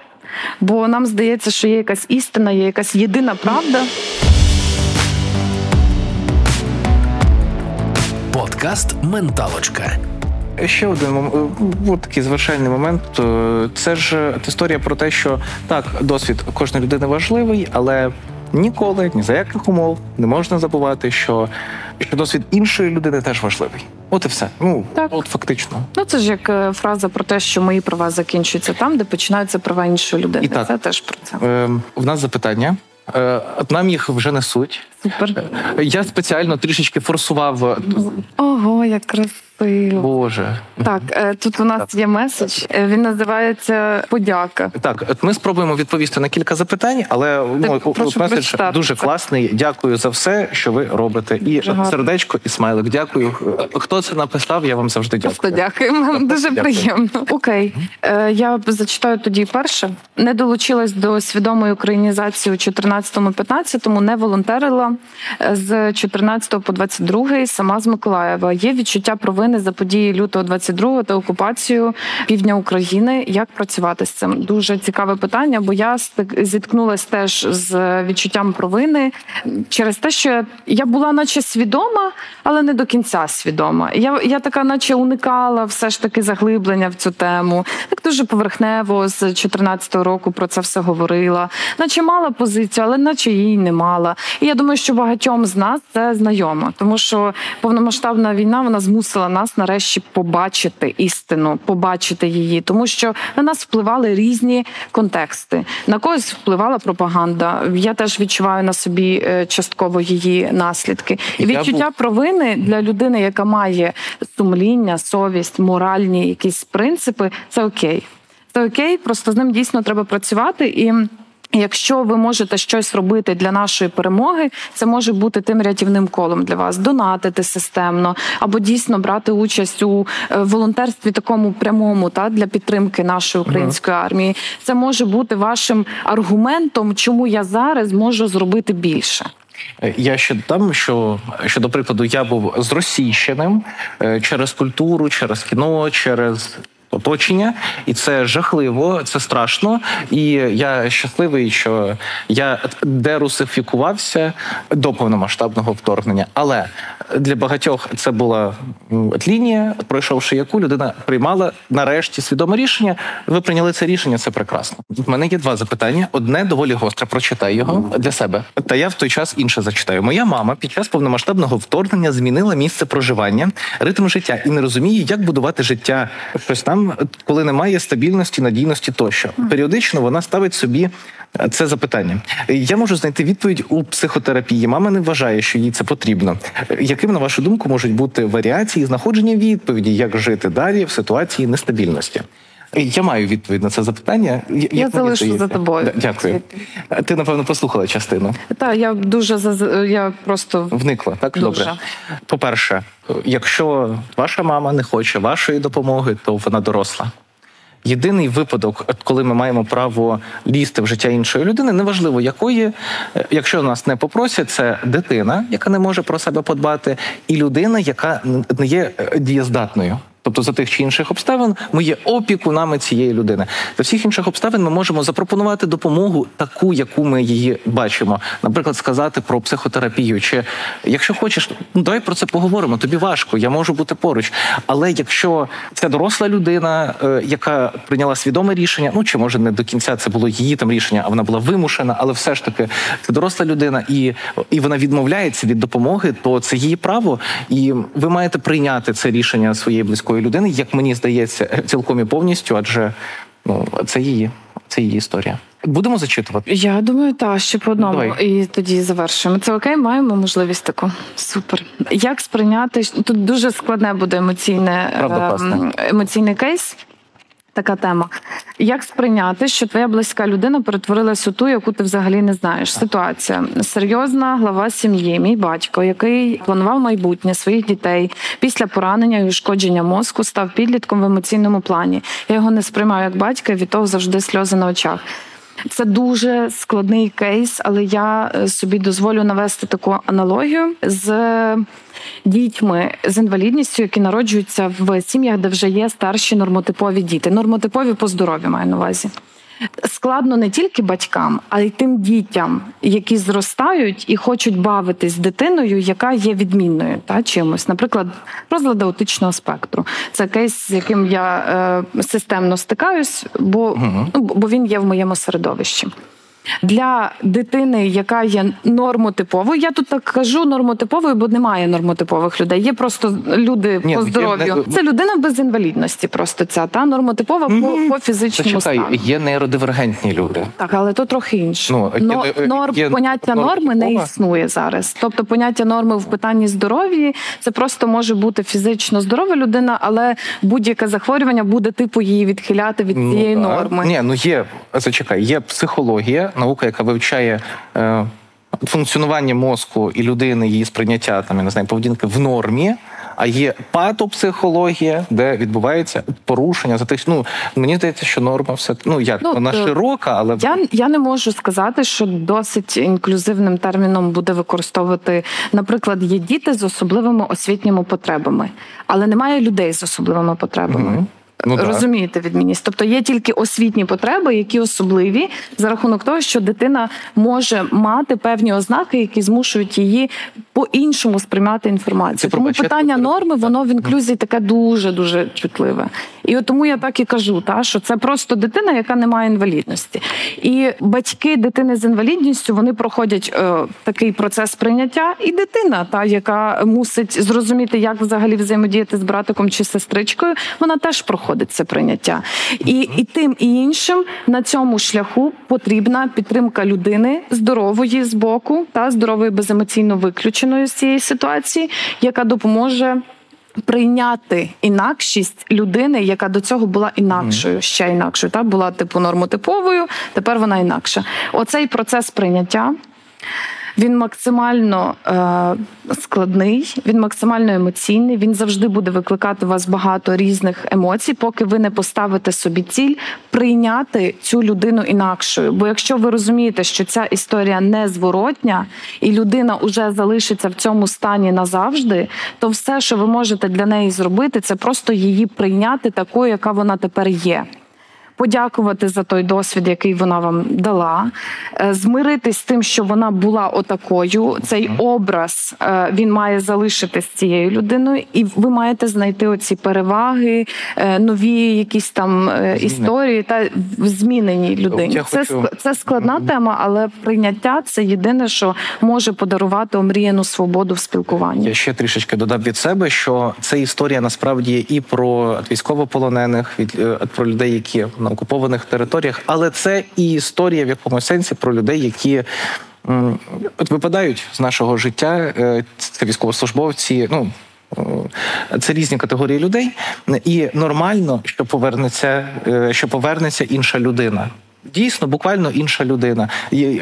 бо нам здається, що є якась істина, є якась єдина правда. Подкаст Менталочка. Ще один мом- е, от такий завершальний момент. Е, Це ж історія про те, що так, досвід кожної людини важливий, але ніколи, ні за яких умов не можна забувати, що, що досвід іншої людини теж важливий. От і все. Ну Так. от фактично. Ну це ж як е, фраза про те, що мої права закінчуються там, де починаються права іншої людини. І так. Це теж про це. Е, в нас запитання. Е, нам їх вже несуть. Супер. Я спеціально трішечки форсував. е, Ого, як красиво. Боже. Так, е, тут у нас є меседж. е, Він називається подяка. Так, ми спробуємо відповісти на кілька запитань, але ну, прошу меседж дуже класний. Дякую за все, що ви робите. І Дуже гарно. сердечко, і смайлик. Дякую. Хто це написав? Я вам завжди Просто дякую. дякуємо. Дуже Дякую. приємно. Окей, я зачитаю тоді перше. Не долучилась до свідомої українізації у 14-15, не волонтерила е, з 14 по 22, сама з Миколаєва. Є відчуття провини за події лютого 22 та окупацію півдня України. Як працювати з цим? Дуже цікаве питання, бо я зіткнулась теж з відчуттям провини через те, що я- я була, наче свідома, але не до кінця свідома. Я, я така, наче уникала все ж таки заглиблення в цю тему. Так дуже поверхнево з 14-го року про це все говорила, наче мала позицію, але наче її не мала. І я думаю, що багатьом з нас це знайомо, тому що повномасштабна війна вона змусила нас нарешті побачити істину, побачити її, тому що на нас впливали різні контексти. На когось впливала пропаганда. Я теж відчуваю на собі е, частково її наслідки. І відчуття був... провини для людини, яка має сумління, совість, моральні якісь принципи, це окей. Це окей, просто з ним дійсно треба працювати і. Якщо ви можете щось робити для нашої перемоги, це може бути тим рятівним колом для вас, донатити системно або дійсно брати участь у е, волонтерстві такому прямому та для підтримки нашої української армії. Це може бути вашим аргументом, чому я зараз можу зробити більше. Я ще додам, що що до прикладу я був зросійщеним е, через культуру, через кіно, через оточення, і це жахливо, це страшно. І я щасливий, що я дерусифікувався до повномасштабного вторгнення. Але для багатьох це була лінія, пройшовши яку людина приймала нарешті свідоме рішення. Ви прийняли це рішення, це прекрасно. У мене є два запитання: одне доволі гостре. Прочитай його для себе. Та я в той час інше зачитаю. Моя мама під час повномасштабного вторгнення змінила місце проживання, ритм життя і не розуміє, як будувати життя щось там коли немає стабільності, надійності тощо. Періодично вона ставить собі е, це запитання. Я можу знайти відповідь у психотерапії. Мама не вважає, що їй це потрібно. Яким на вашу думку можуть бути варіації знаходження відповіді, як жити далі в ситуації нестабільності? Я маю відповідь на це запитання. Як я залишу за тобою. Дякую. Ти напевно послухала частину. Так, я дуже я просто вникла. Так дуже. добре. По перше, якщо ваша мама не хоче вашої допомоги, то вона доросла. Єдиний випадок, коли ми маємо право лізти в життя іншої людини, неважливо якої, якщо нас не попросять, це дитина, яка не може про себе подбати, і людина, яка не є дієздатною. Тобто за тих чи інших обставин ми є опікунами цієї людини. За всіх інших обставин ми можемо запропонувати допомогу, таку, яку ми її бачимо. Наприклад, сказати про психотерапію. Чи якщо хочеш, ну давай про це поговоримо. Тобі важко, я можу бути поруч. Але якщо це доросла людина, е, яка прийняла свідоме рішення, ну чи може не до кінця це було її там рішення, а вона була вимушена, але все ж таки це доросла людина, і і вона відмовляється від допомоги, то це її право, і ви маєте прийняти це рішення своєї близької такої людини, як мені здається, цілком і повністю, адже ну це її, це її історія. Будемо зачитувати? Я думаю, та ще по одному, Давай. і тоді завершуємо. Це окей, маємо можливість таку. Супер. Як сприйняти тут дуже складне буде емоційне ем, емоційний кейс така тема. Як сприйняти, що твоя близька людина перетворилась у ту, яку ти взагалі не знаєш? Ситуація серйозна глава сім'ї, мій батько, який планував майбутнє своїх дітей після поранення і ушкодження мозку, став підлітком в емоційному плані. Я його не сприймаю як батька, від того завжди сльози на очах. Це дуже складний кейс, але я е, собі дозволю навести таку аналогію з дітьми з інвалідністю, які народжуються в сім'ях, де вже є старші нормотипові діти. Нормотипові по здоров'ю маю на увазі. Складно не тільки батькам, а й тим дітям, які зростають і хочуть бавитись з дитиною, яка є відмінною та чимось, наприклад, розлад аутичного спектру. Це кейс, з яким я е, системно стикаюсь, бо, угу. ну, бо він є в моєму середовищі для дитини, яка є нормотиповою. Я тут так кажу нормотиповою, бо немає нормотипових людей. Є просто люди Ні, по ну, здоров'ю. Не... Це людина без інвалідності. Просто ця та нормотипова mm-hmm. по, по фізичному Зачекай, стану. Є нейродивергентні люди. Так, але то трохи інше. Ну, Но, є, норм є поняття норми не існує зараз. Тобто поняття норми в питанні здоров'я це просто може бути фізично здорова людина, але будь-яке захворювання буде типу її відхиляти від ну, цієї норми. Ні, ну є зачекай, є психологія наука, яка вивчає. Е, Функціонування мозку і людини, її сприйняття там я не знаю, поведінки в нормі, а є патопсихологія, де відбувається порушення за тих. Ну мені здається, що норма все ну як ну, вона широка, але я я не можу сказати, що досить інклюзивним терміном буде використовувати. Наприклад, є діти з особливими освітніми потребами, але немає людей з особливими потребами. Угу. Ну, Розумієте відмінність. Тобто є тільки освітні потреби, які особливі за рахунок того, що дитина може мати певні ознаки, які змушують її по-іншому сприймати інформацію. Це Тому питання норми, воно в інклюзії таке дуже дуже чутливе. І от тому я так і кажу, та що це просто дитина, яка не має інвалідності. І батьки дитини з інвалідністю вони проходять е, такий процес прийняття, і дитина, та яка мусить зрозуміти, як взагалі взаємодіяти з братиком чи сестричкою, вона теж проходить це прийняття. І, і тим і іншим на цьому шляху потрібна підтримка людини здорової з боку, та здорової беземоційно виключеної з цієї ситуації, яка допоможе. Прийняти інакшість людини, яка до цього була інакшою, ще інакшою, та була типу нормотиповою, тепер вона інакша. Оцей процес прийняття він максимально е, складний, він максимально емоційний. Він завжди буде викликати у вас багато різних емоцій, поки ви не поставите собі ціль прийняти цю людину інакшою. Бо якщо ви розумієте, що ця історія незворотня, і людина вже залишиться в цьому стані назавжди, то все, що ви можете для неї зробити, це просто її прийняти такою, яка вона тепер є подякувати за той досвід, який вона вам дала, е, змиритись з тим, що вона була отакою. Цей образ е, він має залишитись цією людиною, і ви маєте знайти оці переваги, е, нові якісь там історії та в зміненій людині. Я це хочу... це складна тема, але прийняття це єдине, що може подарувати омріяну свободу в спілкуванні. Я ще трішечки додав від себе, що це історія насправді і про військовополонених, від про людей, які окупованих територіях, але це і історія в якомусь сенсі про людей, які от випадають з нашого життя. Е, це військовослужбовці. Ну е, це різні категорії людей, і нормально, що повернеться, е, що повернеться інша людина. Дійсно, буквально інша людина,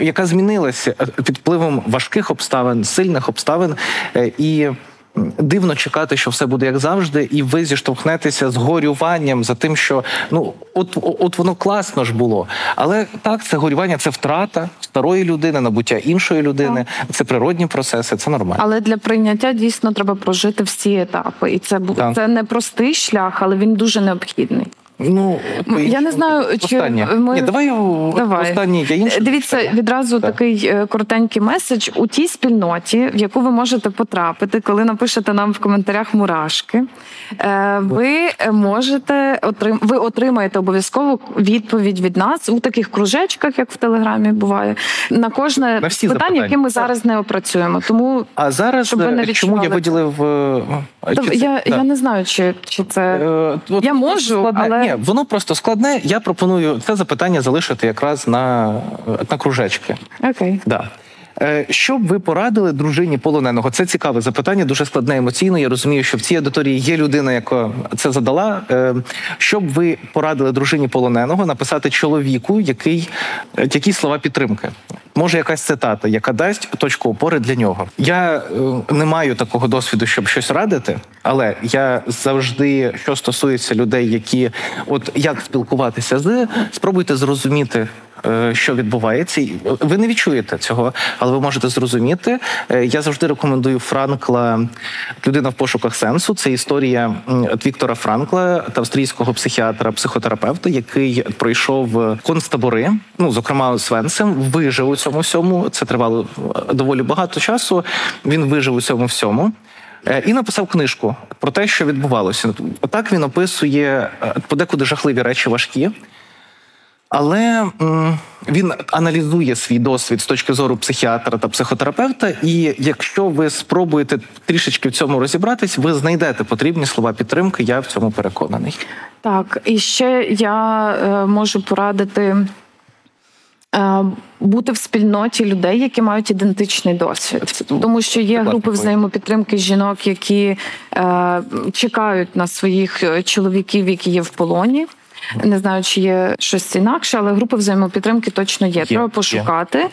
яка змінилася під впливом важких обставин, сильних обставин і дивно чекати, що все буде як завжди, і ви зіштовхнетеся з горюванням за тим, що ну от от воно класно ж було. Але так, це горювання, це втрата старої людини, набуття іншої людини, так. це природні процеси, це нормально. Але для прийняття дійсно треба прожити всі етапи, і це так. це не простий шлях, але він дуже необхідний. Ну я не знаю, чи ми Ні, давай, давай. останній я інше. Дивіться відразу так. такий е, коротенький меседж у тій спільноті, в яку ви можете потрапити, коли напишете нам в коментарях мурашки. Е, ви можете отрим... ви отримаєте обов'язково відповідь від нас у таких кружечках, як в телеграмі буває, на кожне на всі питання, яке ми зараз не опрацюємо. Тому а зараз щоб ви не е, чому я виділив чи я, це, я не знаю, чи чи це е, я можу, складне. але Ні, воно просто складне. Я пропоную це запитання залишити якраз на на кружечки. Окей. Да. Е, що б ви порадили дружині полоненого? Це цікаве запитання, дуже складне емоційно. Я розумію, що в цій аудиторії є людина, яка це задала. Е, що б ви порадили дружині полоненого написати чоловіку, який е, які слова підтримки? Може, якась цитата, яка дасть точку опори для нього. Я не маю такого досвіду, щоб щось радити, але я завжди, що стосується людей, які от як спілкуватися з, спробуйте зрозуміти. Е, що відбувається. Ви не відчуєте цього, але ви можете зрозуміти. Е, я завжди рекомендую Франкла людина в пошуках сенсу. Це історія Віктора Франкла та австрійського психіатра, психотерапевта, який пройшов концтабори, ну зокрема Свенсем, вижив у цьому всьому. Це тривало е, доволі багато часу. Він вижив у цьому всьому. І написав книжку про те, що відбувалося. Отак він описує подекуди жахливі речі важкі. Але він аналізує свій досвід з точки зору психіатра та психотерапевта. І якщо ви спробуєте трішечки в цьому розібратись, ви знайдете потрібні слова підтримки. Я в цьому переконаний. Так, і ще я е, можу порадити. Е, бути в спільноті людей, які мають ідентичний досвід, тому що є групи взаємопідтримки жінок, які е, чекають на своїх е, чоловіків, які є в полоні. Не знаю, чи є щось інакше, але групи взаємопідтримки точно є. є Треба пошукати.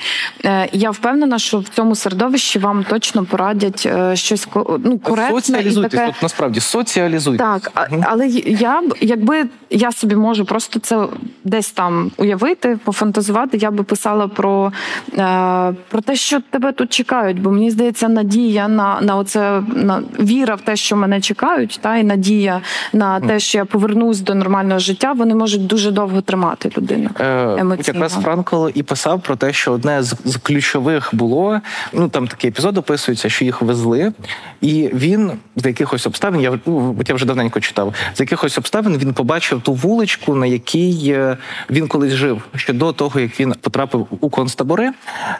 Є. Я впевнена, що в цьому середовищі вам точно порадять е, щось ну, коректне. Соціалізуйтесь, таке... от насправді соціалізуйтесь. Так, але я б, якби я собі можу просто це десь там уявити, пофантазувати, я би писала про е, про те, що тебе тут чекають. Бо мені здається, надія на на оце на віра в те, що мене чекають, та і надія на те, що я повернусь до нормального життя вони можуть дуже довго тримати людину. Е, Якраз Франкл і писав про те, що одне з, з ключових було. Ну там такий епізод описується, що їх везли, і він з якихось обставин, я ну, я вже давненько читав, з якихось обставин він побачив ту вуличку, на якій е, він колись жив ще до того, як він потрапив у концтабори,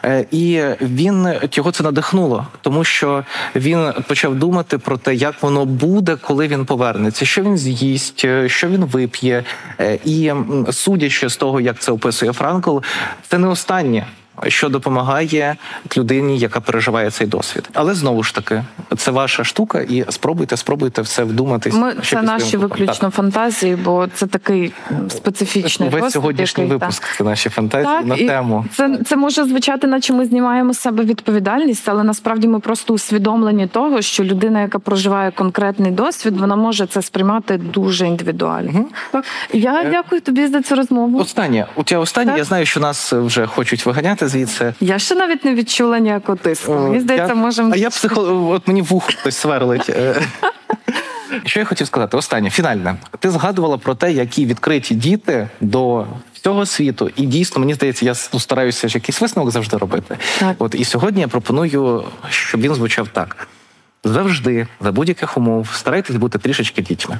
е, і він його це надихнуло, тому що він почав думати про те, як воно буде, коли він повернеться, що він з'їсть, е, що він вип'є, і судячи з того, як це описує Франкл, це не останнє що допомагає людині, яка переживає цей досвід. Але знову ж таки, це ваша штука, і спробуйте, спробуйте все вдуматись. Ми це наші виключно так. фантазії, бо це такий специфічний Весь сьогоднішній який, випуск. Так. Це наші фантазії так, на тему. Це це може звучати, наче ми знімаємо з себе відповідальність, але насправді ми просто усвідомлені того, що людина, яка проживає конкретний досвід, вона може це сприймати дуже індивідуально. Угу. Так я е... дякую тобі за цю розмову. Останнє у тебе останнє. Я знаю, що нас вже хочуть виганяти звідси. Я ще навіть не відчула ніякого тиску. Мені здається, я, можемо. А я психо... От мені вухо хтось сверлить. Е. Що я хотів сказати? Останнє фінальне. Ти згадувала про те, які відкриті діти до всього світу, і дійсно мені здається, я стараюся ж якийсь висновок завжди робити. Так. От і сьогодні я пропоную, щоб він звучав так: завжди, за будь-яких умов, старайтесь бути трішечки дітьми.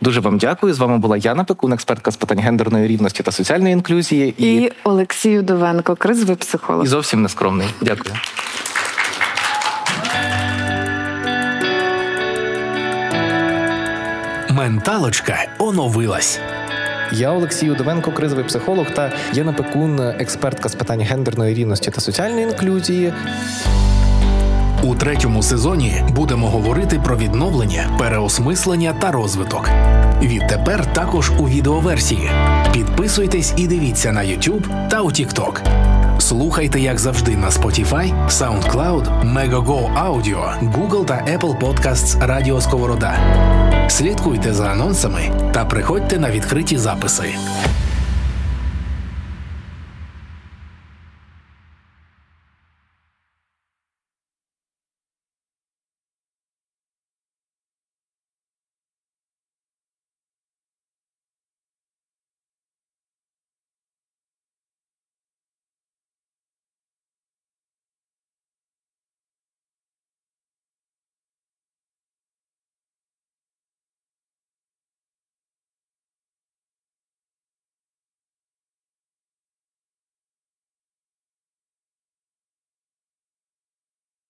Дуже вам дякую. З вами була Яна Пекун, експертка з питань гендерної рівності та соціальної інклюзії. І, і Олексій Удовенко, кризовий психолог. І зовсім нескромний. Дякую. Менталочка оновилась. Я Олексій Удовенко, кризовий психолог та Яна Пекун, експертка з питань гендерної рівності та соціальної інклюзії. У третьому сезоні будемо говорити про відновлення, переосмислення та розвиток. Відтепер також у відеоверсії. Підписуйтесь і дивіться на YouTube та у TikTok. Слухайте, як завжди, на Spotify, SoundCloud, Megogo Audio, Google та Apple Podcasts Радіо Сковорода. Слідкуйте за анонсами та приходьте на відкриті записи.